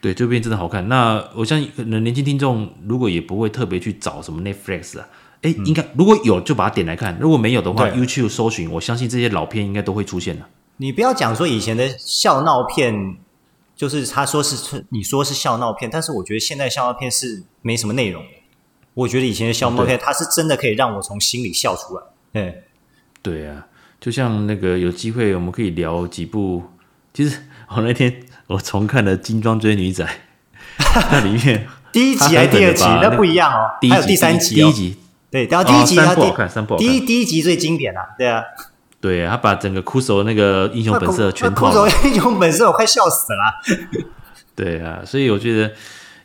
对，这边真的好看。那我相信可能年轻听众如果也不会特别去找什么 Netflix 啊。哎，应该如果有就把它点来看，如果没有的话，YouTube 搜寻，我相信这些老片应该都会出现的。你不要讲说以前的笑闹片，就是他说是你说是笑闹片，但是我觉得现在笑闹片是没什么内容。我觉得以前的笑闹片，它是真的可以让我从心里笑出来。对，对啊，就像那个有机会我们可以聊几部。其实 我那天我重看了《金装追女仔》，那里面第一集还是第二集？那不一样哦，还有第三集，第一集。对，然后第一集，三部好看，三部好看。第一第一集最经典啊，对啊，对啊，他把整个酷手那个英雄本色全套。酷手英雄本色，我快笑死了。对啊，所以我觉得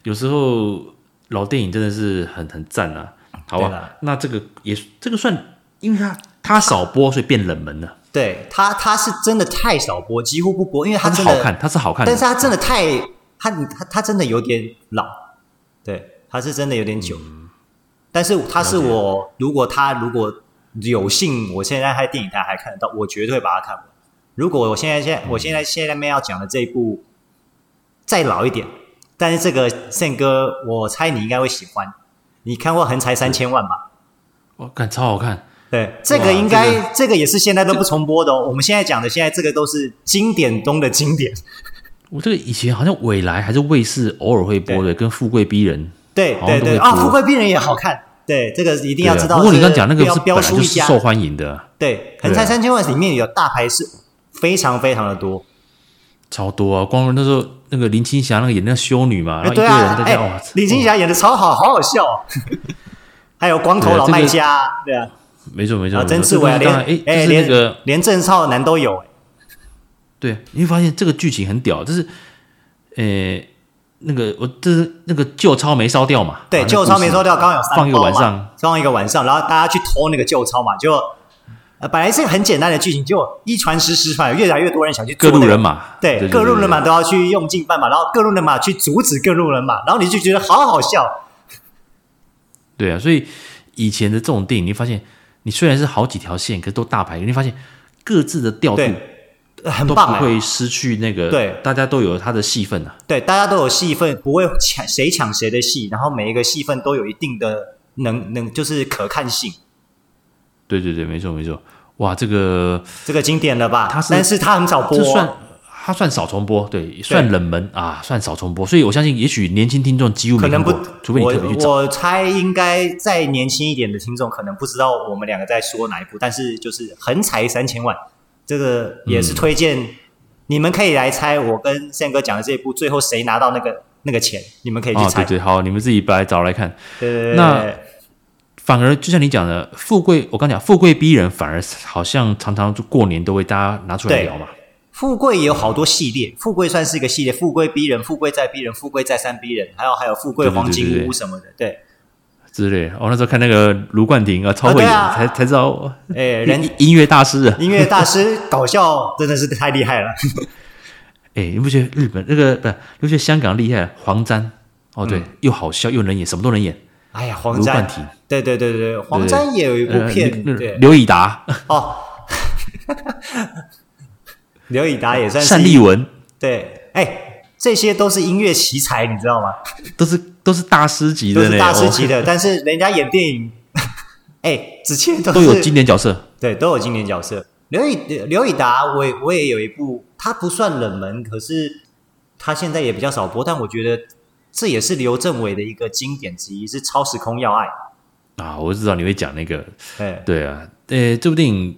有时候老电影真的是很很赞啊。好吧，那这个也这个算，因为它它少播，所以变冷门了。对他，他是真的太少播，几乎不播，因为他真的好看，他是好看的，但是他真的太他他他真的有点老，对，他是真的有点久。嗯但是他是我，如果他如果有幸，我现在在电影台还看得到，我绝对会把它看完。如果我现在现在我现在现在面要讲的这一部再老一点，但是这个宪哥，我猜你应该会喜欢。你看过《横财三千万》吧？我看超好看。对，这个应该、这个、这个也是现在都不重播的哦。我们现在讲的现在这个都是经典中的经典。我这个以前好像未来还是卫视偶尔会播的，跟《富贵逼人》。对对对啊，富贵逼人也好看。对，这个一定要知道。不过你刚讲那个是标书一家受欢迎的。对，横财三千万里面有大牌是非常非常的多，超多啊！光那时候那个林青霞那个演那个修女嘛，然后一堆人在讲。林青霞演的超好，好好笑。还有光头老卖家，对啊，没错没错。曾志伟啊，连哎连那个连郑少南都有。对，你会发现这个剧情很屌，就是诶。那个我这是那个旧钞没烧掉嘛？对，旧钞没烧掉，刚刚有放一个晚上，放一个晚上，然后大家去偷那个旧钞嘛，就呃本来是很简单的剧情，结果一传十，十传越来越多人想去、那个。各路人马，对，对各路人马都要去用尽办法，然后各路人马去阻止各路人马，然后你就觉得好好笑。对啊，所以以前的这种电影，你发现你虽然是好几条线，可是都大牌，你发现各自的调度。很棒，不会失去那个对，大家都有他的戏份啊。对，大家都有戏份，不会抢谁抢谁的戏，然后每一个戏份都有一定的能能就是可看性。对对对，没错没错。哇，这个这个经典了吧？它是，但是它很少播，算它算少重播，对，算冷门啊，算少重播。所以我相信，也许年轻听众几乎没看过，可能不，除非你特别去找。我，我猜应该再年轻一点的听众可能不知道我们两个在说哪一部，但是就是横财三千万。这个也是推荐，嗯，你们可以来猜我跟宪哥讲的这一部，最后谁拿到那个那个钱，你们可以去哦，猜。对对，好，你们自己来找来看。对对对，那反而就像你讲的，富贵，我刚讲富贵逼人，反而好像常常就过年都会大家拿出来聊嘛。富贵也有好多系列，富贵算是一个系列，富贵逼人，富贵再逼人，富贵再三逼人，还有还有富贵黄金屋什么的，对，对，对，对，之类。我、哦、那时候看那个卢冠廷啊，超会演，啊啊、才才知道，哎，人音乐大师啊，音乐大师搞笑真的是太厉害了。哎，你不觉得日本那个不是？你不觉得香港厉害？黄沾哦，对，嗯、又好笑又能演，什么都能演。哎呀，黄沾，对对对对，黄沾也有一部片，对，刘以达。哦，刘以达也算是单立文，对，哎，这些都是音乐奇才，你知道吗？都是都是大师级的，都是大师级的，但是人家演电影，哎，之前都都有经典角色，对，都有经典角色。刘以刘以达，我我也有一部，他不算冷门，可是他现在也比较少播，但我觉得。这也是刘镇伟的一个经典之一，是《超时空要爱》啊！我知道你会讲那个，对对啊，呃，这部电影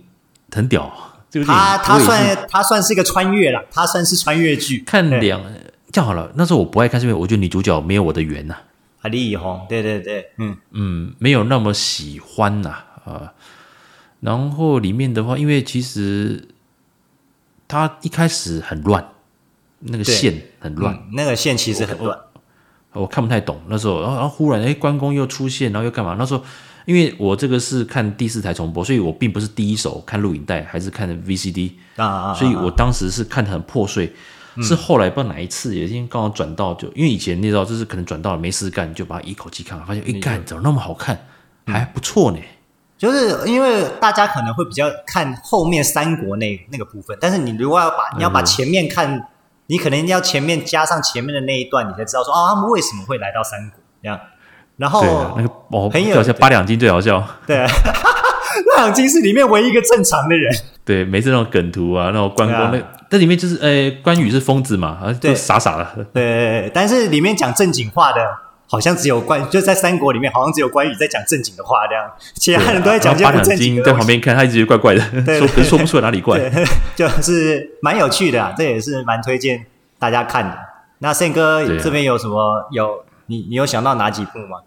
很屌，这部电影他他算他算是一个穿越了，他算是穿越剧。看两这样好了，那时候我不爱看，是因为我觉得女主角没有我的缘呐。啊，李易宏，对对对，嗯嗯，没有那么喜欢呐啊。然后里面的话，因为其实他一开始很乱，那个线很乱，嗯、那个线其实很乱。我看不太懂那时候，然后然后忽然哎，关公又出现，然后又干嘛？那时候因为我这个是看第四台重播，所以我并不是第一手看录影带，还是看 VCD 啊啊，啊，所以我当时是看得很破碎，嗯、是后来不知道哪一次，也已经刚好转到就，因为以前你知道，就是可能转到了没事干，就把它一口气看完，发现一干怎么那么好看，嗯、还不错呢。就是因为大家可能会比较看后面三国那那个部分，但是你如果要把你要把前面看。嗯你可能要前面加上前面的那一段，你才知道说啊，他们为什么会来到三国这样。然后那个哦，很有八两金最好笑。对，八两金是里面唯一一个正常的人。对，每次那种梗图啊，那种关公那那里面就是呃，关羽是疯子嘛，啊，就傻傻的。对，但是里面讲正经话的，好像只有关，就在三国里面，好像只有关羽在讲正经的话这样，其他人都在讲些不正经的。在旁边看，他一直怪怪的，说说不出来哪里怪，就是蛮有趣的啊，这也是蛮推荐大家看的。那宪哥这边有什么？有你你有想到哪几部吗？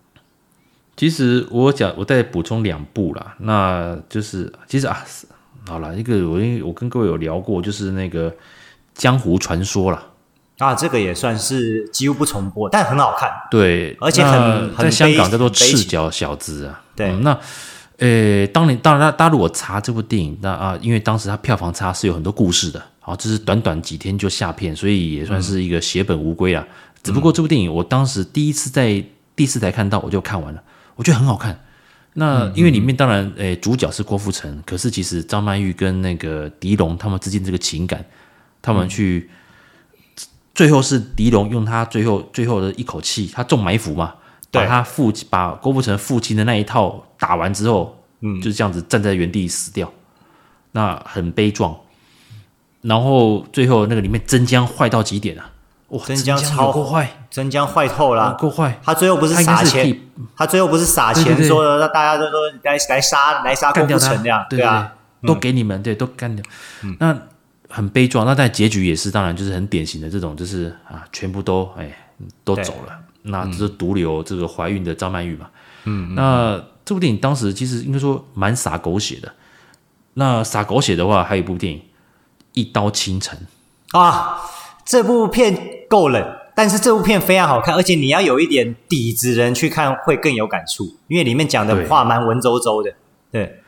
其实我讲，我再补充两部啦，那就是其实啊，好了，一个我我跟各位有聊过，就是那个江湖传说啦。啊，这个也算是几乎不重播，但很好看。对，而且很在香港叫做赤脚小子啊。对，嗯、那呃，当年当然，大家如果查这部电影，那啊，因为当时它票房差是有很多故事的，好，这是短短几天就下片，所以也算是一个血本无归啊。嗯、只不过这部电影，我当时第一次在第四台看到，我就看完了，我觉得很好看。那因为里面当然，诶，主角是郭富城，可是其实张曼玉跟那个狄龙他们之间这个情感，他们去。嗯最后是狄龙用他最后最后的一口气，他中埋伏嘛，把他父把郭富城父亲的那一套打完之后，嗯，就是这样子站在原地死掉，那很悲壮。然后最后那个里面真江坏到极点啊！哇，真江超坏，真江坏透了，够坏。他最后不是撒钱，他最后不是撒钱说的，让大家都说来来杀来杀郭富城这样，对啊，都给你们，对，都干掉。嗯那。很悲壮，那但结局也是，当然就是很典型的这种，就是啊，全部都哎都走了，那只是独留这个怀孕的张曼玉嘛。嗯，那这部电影当时其实应该说蛮洒狗血的。那洒狗血的话，还有一部电影《一刀倾城》啊，这部片够冷，但是这部片非常好看，而且你要有一点底子人去看会更有感触，因为里面讲的话蛮文绉绉的，对。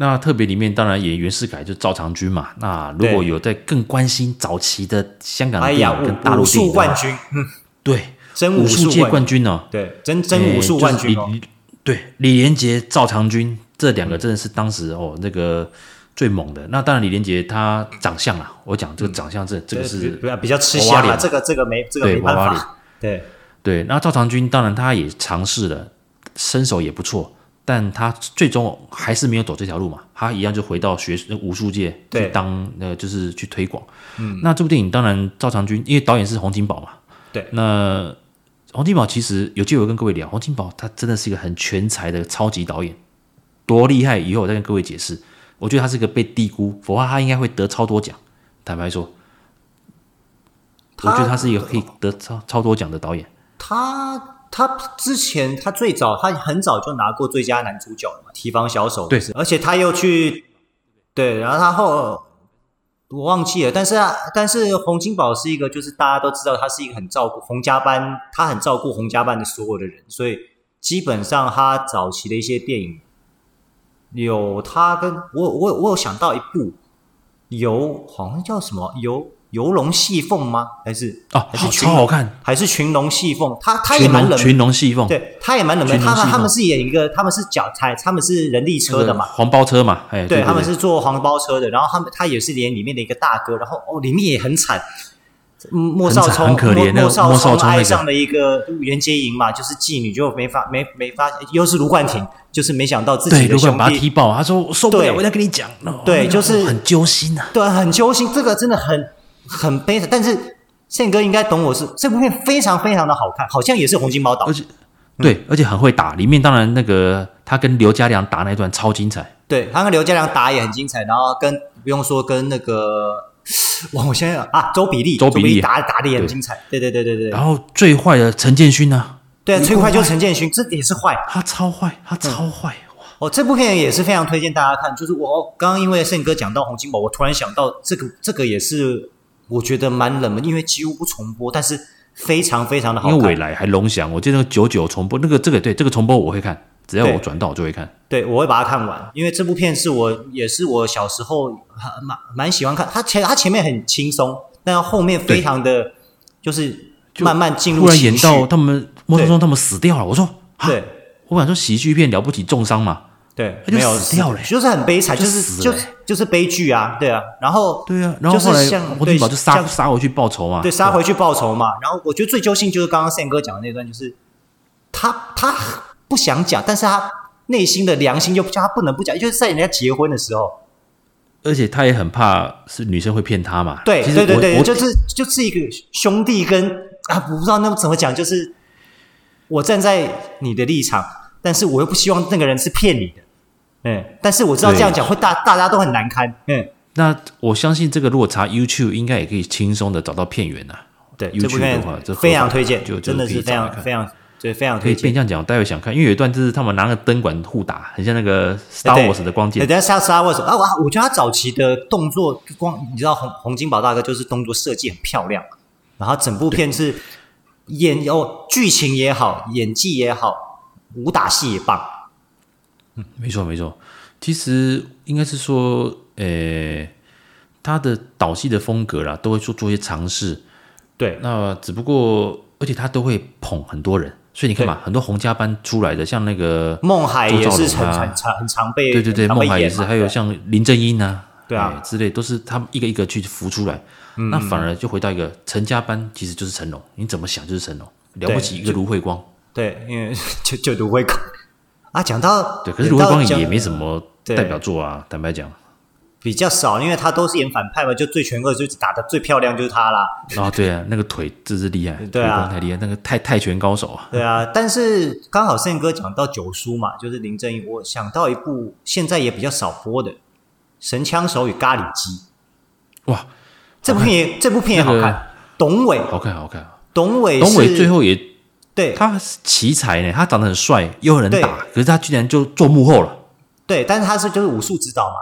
那特别里面当然演袁世凯就赵长军嘛。那如果有在更关心早期的香港的电影跟大陆电影，武术冠军，对，真武术界冠军哦，对，真真武术冠军哦，对，李连杰、赵长军这两个真的是当时哦那个最猛的。那当然李连杰他长相啊，我讲这个长相这这个是比较吃香啊，这个这个没这个没办法，对对。那赵长军当然他也尝试了，身手也不错。但他最终还是没有走这条路嘛，他一样就回到学武术界去当呃，就是去推广。嗯，那这部电影当然赵长军，因为导演是洪金宝嘛。对，那洪金宝其实有机会跟各位聊，洪金宝他真的是一个很全才的超级导演，多厉害！以后我再跟各位解释。我觉得他是一个被低估，否则他应该会得超多奖。坦白说，我觉得他是一个可以得超超多奖的导演。他他之前他最早他很早就拿过最佳男主角了嘛，提防小手对，而且他又去对，然后他后我忘记了，但是啊，但是洪金宝是一个，就是大家都知道他是一个很照顾洪家班，他很照顾洪家班的所有的人，所以基本上他早期的一些电影有他跟我我我有想到一部有好像叫什么有。游龙戏凤吗？还是哦，还是好超好看，还是群龙戏凤？他他也蛮冷，群龙戏凤，对，他也蛮冷门。他他们是演一个，他们是脚踩，他们是人力车的嘛，黄包车嘛，哎，对，他们是坐黄包车的。然后他们他也是演里面的一个大哥，然后哦，里面也很惨。莫少聪很可怜，莫少聪爱上了一个袁洁莹嘛，就是妓女，就没法没没法，又是卢冠廷，就是没想到自己的兄弟把他踢爆，他说受不了，我要跟你讲，对，就是很揪心呐，对，很揪心，这个真的很。很悲惨，但是宪哥应该懂我是这部片非常非常的好看，好像也是洪金宝导，而且、嗯、对，而且很会打。里面当然那个他跟刘家良打那一段超精彩，对，他跟刘家良打也很精彩，然后跟不用说跟那个哇，我想想啊，周比利，周比利，打打的也很精彩，对对对对对。然后最坏的陈建勋呢？对啊，最坏就是陈建勋，这也是坏，他超坏，他超坏！哦，这部片也是非常推荐大家看，就是我刚刚因为宪哥讲到洪金宝，我突然想到这个这个也是。我觉得蛮冷门，因为几乎不重播，但是非常非常的好看。因为未来还龙翔，我记得那个九九重播，那个这个对这个重播我会看，只要我转到我就会看。对，我会把它看完，因为这部片是我也是我小时候蛮蛮喜欢看。它前它前面很轻松，但后面非常的就是慢慢进入。突然演到他们莫少聪他们死掉了，我说对，我想说喜剧片了不起重伤嘛。对，他就死掉了，就是很悲惨，就是就就是悲剧啊，对啊，然后对啊，然后后来就杀杀回去报仇嘛，对，杀回去报仇嘛，然后我觉得最揪心就是刚刚宪哥讲的那段，就是他他不想讲，但是他内心的良心就叫他不能不讲，就是在人家结婚的时候，而且他也很怕是女生会骗他嘛，对，对对对，就是就是一个兄弟跟啊，我不知道那怎么讲，就是我站在你的立场，但是我又不希望那个人是骗你的。嗯，但是我知道这样讲会大大家都很难堪。嗯，那我相信这个如果查 YouTube 应该也可以轻松的找到片源呐。对，YouTube 的话这非常推荐，就真的是非常非常对非常推荐。可以变这样讲，待会想看，因为有一段就是他们拿个灯管互打，很像那个 Star Wars 的光剑。等下 Star Wars 啊，我我觉得他早期的动作光，你知道洪洪金宝大哥就是动作设计很漂亮，然后整部片是演哦剧情也好，演技也好，武打戏也棒。嗯，没错没错，其实应该是说，诶，他的导戏的风格啦，都会做做一些尝试。对，那只不过，而且他都会捧很多人，所以你看嘛，很多洪家班出来的，像那个孟海也是很很常很常被对对对，孟海也是，还有像林正英啊，对啊。之类，都是他们一个一个去浮出来。那反而就回到一个陈家班，其实就是成龙，你怎么想就是成龙，了不起一个卢慧光。对，因为 就就卢慧光。啊，讲到对，可是卢慧光也没什么代表作啊，坦白讲，比较少，因为他都是演反派嘛，就最全恶就打的最漂亮就是他啦。哦，对啊，那个腿真是厉害，对啊，太厉害，那个泰泰拳高手啊。对啊，但是刚好胜哥讲到九叔嘛，就是林正英，我想到一部现在也比较少播的《神枪手与咖喱鸡》。哇，这部片也这部片也好看，董伟好看好看，董伟董伟最后也。对，他是奇才呢，他长得很帅，又很能打，可是他居然就做幕后了。对，但是他是就是武术指导嘛。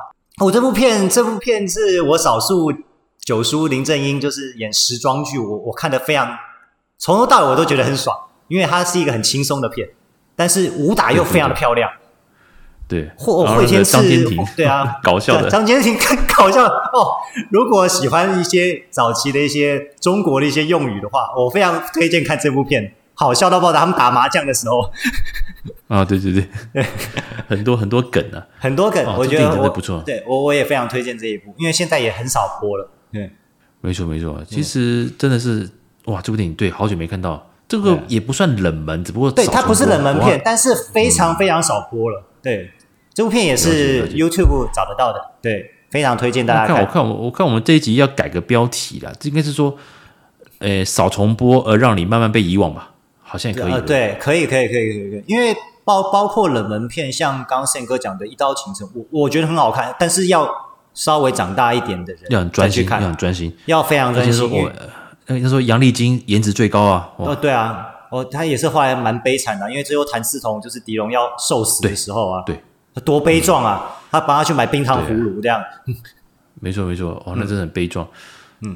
我、哦、这部片，这部片是我少数九叔林正英就是演时装剧，我我看得非常从头到尾我都觉得很爽，因为它是一个很轻松的片，但是武打又非常的漂亮。对，或惠天赐，对啊，搞笑的张坚庭更 搞笑哦。如果喜欢一些早期的一些中国的一些用语的话，我非常推荐看这部片。好笑到爆炸！他们打麻将的时候，啊，对对对，很多很多梗啊，很多梗，我觉得我不错。对我我也非常推荐这一部，因为现在也很少播了。对，没错没错，其实真的是哇，这部电影对，好久没看到，这个也不算冷门，只不过对它不是冷门片，但是非常非常少播了。对，这部片也是 YouTube 找得到的，对，非常推荐大家看。我看我我看我们这一集要改个标题啦，这应该是说，诶，少重播而让你慢慢被遗忘吧。好像也可以，呃，对，可以，可以，可以，可以，可以，因为包包括冷门片，像刚刚宪哥讲的《一刀倾城》，我我觉得很好看，但是要稍微长大一点的人要很专心，要很专心，要非常专心。我，那说杨丽菁颜值最高啊，哦，对啊，哦，他也是后来蛮悲惨的，因为最后谭嗣同就是狄龙要受死的时候啊，对，对多悲壮啊！嗯、他帮他去买冰糖葫芦这样，没错没错，哦，那真的很悲壮。嗯，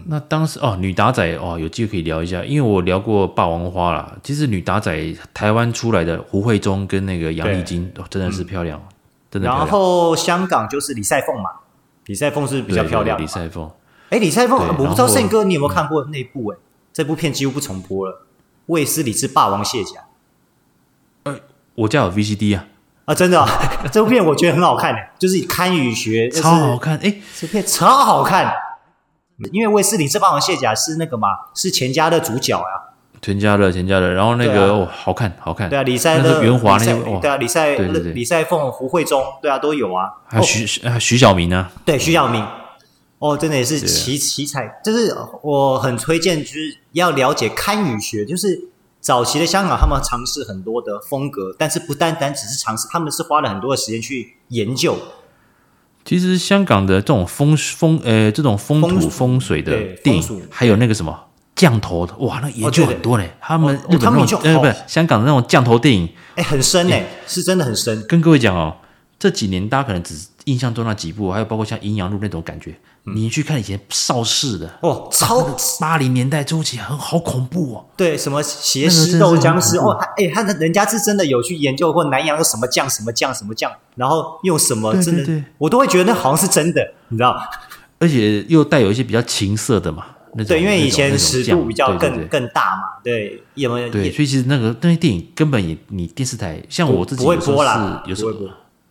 那当时哦，女打仔哦，有机会可以聊一下，因为我聊过霸王花啦。其实女打仔台湾出来的胡慧中跟那个杨丽菁，哦，真的是漂亮，嗯、真的漂亮。然后香港就是李赛凤嘛，李赛凤是比较漂亮的。李赛凤，哎，李赛凤，我不知道胜哥你有没有看过那部？哎，这部片几乎不重播了。卫斯理之霸王卸甲，呃，我家有 VCD 啊，啊，真的、啊，这部片我觉得很好看的，就是堪舆学，超好看，哎，这片超好看，因为卫斯理之霸王卸甲是那个嘛，是钱嘉乐主角呀，钱嘉乐，钱嘉乐，然后那个哦，好看，好看，对啊，李赛的袁华那些，对啊，李赛，李赛凤、胡慧中，对啊，都有啊，还有徐啊徐小明啊，对，徐小明。哦，真的也是奇奇才，就是我很推荐，就是要了解堪舆学，就是早期的香港，他们尝试很多的风格，但是不单单只是尝试，他们是花了很多的时间去研究。其实香港的这种风风呃这种风土风水的电影，还有那个什么降头的，哇，那研究很多嘞。他们日本那种呃不是香港的那种降头电影，哎，很深哎，是真的很深。跟各位讲哦，这几年大家可能只印象中那几部，还有包括像《阴阳路》那种感觉。你去看以前邵氏的哦，超八零年代初期很好恐怖哦。对，什么邪师斗僵尸哦，哎，他的人家是真的有去研究过南洋有什么酱什么酱什么酱，然后用什么真的，我都会觉得那好像是真的，你知道？而且又带有一些比较情色的嘛，对，因为以前尺度比较更更大嘛，对，有没有？对，所以其实那个那些电影根本也你电视台像我自己不会播啦，有时候。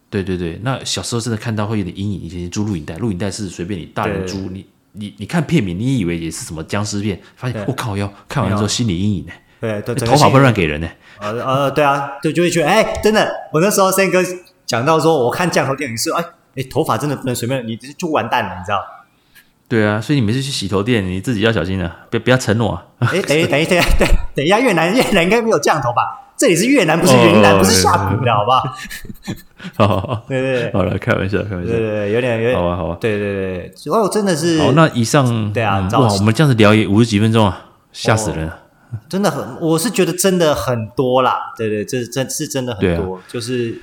对对对，那小时候真的看到会有点阴影。以前租录影带，录影带是随便你大人租，你你你看片名，你以为也是什么僵尸片，发现我靠要，看完之后心理阴影呢。对对，头发不乱给人呢。呃呃，对啊，就就会觉得哎，真的，我那时候森哥讲到说，我看降头电影是哎哎，头发真的不能随便，你就完蛋了，你知道？对啊，所以你每次去洗头店，你自己要小心了，别不要承诺啊。哎，等一等一等，等，等一下越南越南应该没有降头吧？这里是越南，不是云南，不是下莒的，好吧好？好，对对，好了，开玩笑，开玩笑，对对，有点有点，好啊，好啊，对对对，哦，真的是，好，那以上，对啊，哇，我们这样子聊也五十几分钟啊，吓死人了，真的很，我是觉得真的很多啦，对对，这真是真的很多，就是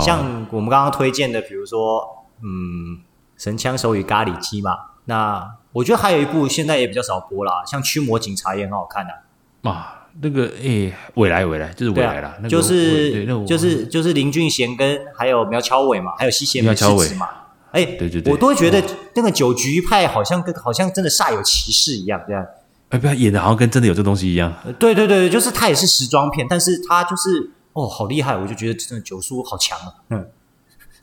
像我们刚刚推荐的，比如说，嗯，神枪手与咖喱鸡嘛，那我觉得还有一部现在也比较少播啦，像驱魔警察也很好看的，啊。那个诶，未来未来就是未来了，就是就是就是林俊贤跟还有苗侨伟嘛，还有西邪苗侨伟。嘛，哎，对对对，我都会觉得那个九局派好像跟好像真的煞有其事一样，这样，哎，不要演的好像跟真的有这东西一样，对对对，就是他也是时装片，但是他就是哦，好厉害，我就觉得真的九叔好强啊，嗯，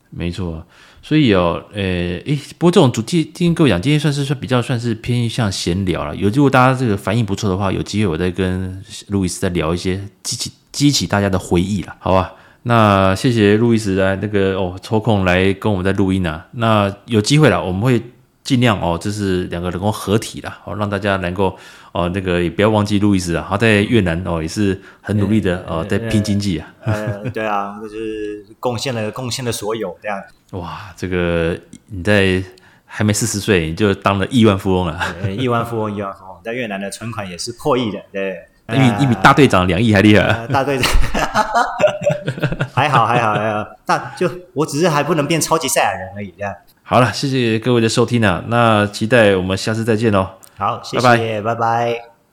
没错。所以哦，呃，诶，不过这种主题听各位讲，今天算是算比较算是偏向闲聊了。有如果大家这个反应不错的话，有机会我再跟路易斯再聊一些激起激起大家的回忆了，好吧？那谢谢路易斯来那个哦抽空来跟我们在录音啊。那有机会了，我们会尽量哦，就是两个人工合体了，哦，让大家能够。哦，那个也不要忘记路易斯啊，他在越南哦也是很努力的哦，在拼经济啊。呃，对啊，就是贡献了贡献了所有这样。哇，这个你在还没四十岁你就当了亿万富翁了。亿万富翁，亿万富翁，在越南的存款也是破亿的，对。一比大队长两亿还厉害。大队长，还好还好还好，但就我只是还不能变超级赛亚人而已，这样。好了，谢谢各位的收听啊，那期待我们下次再见喽。好，谢谢，拜拜。拜拜。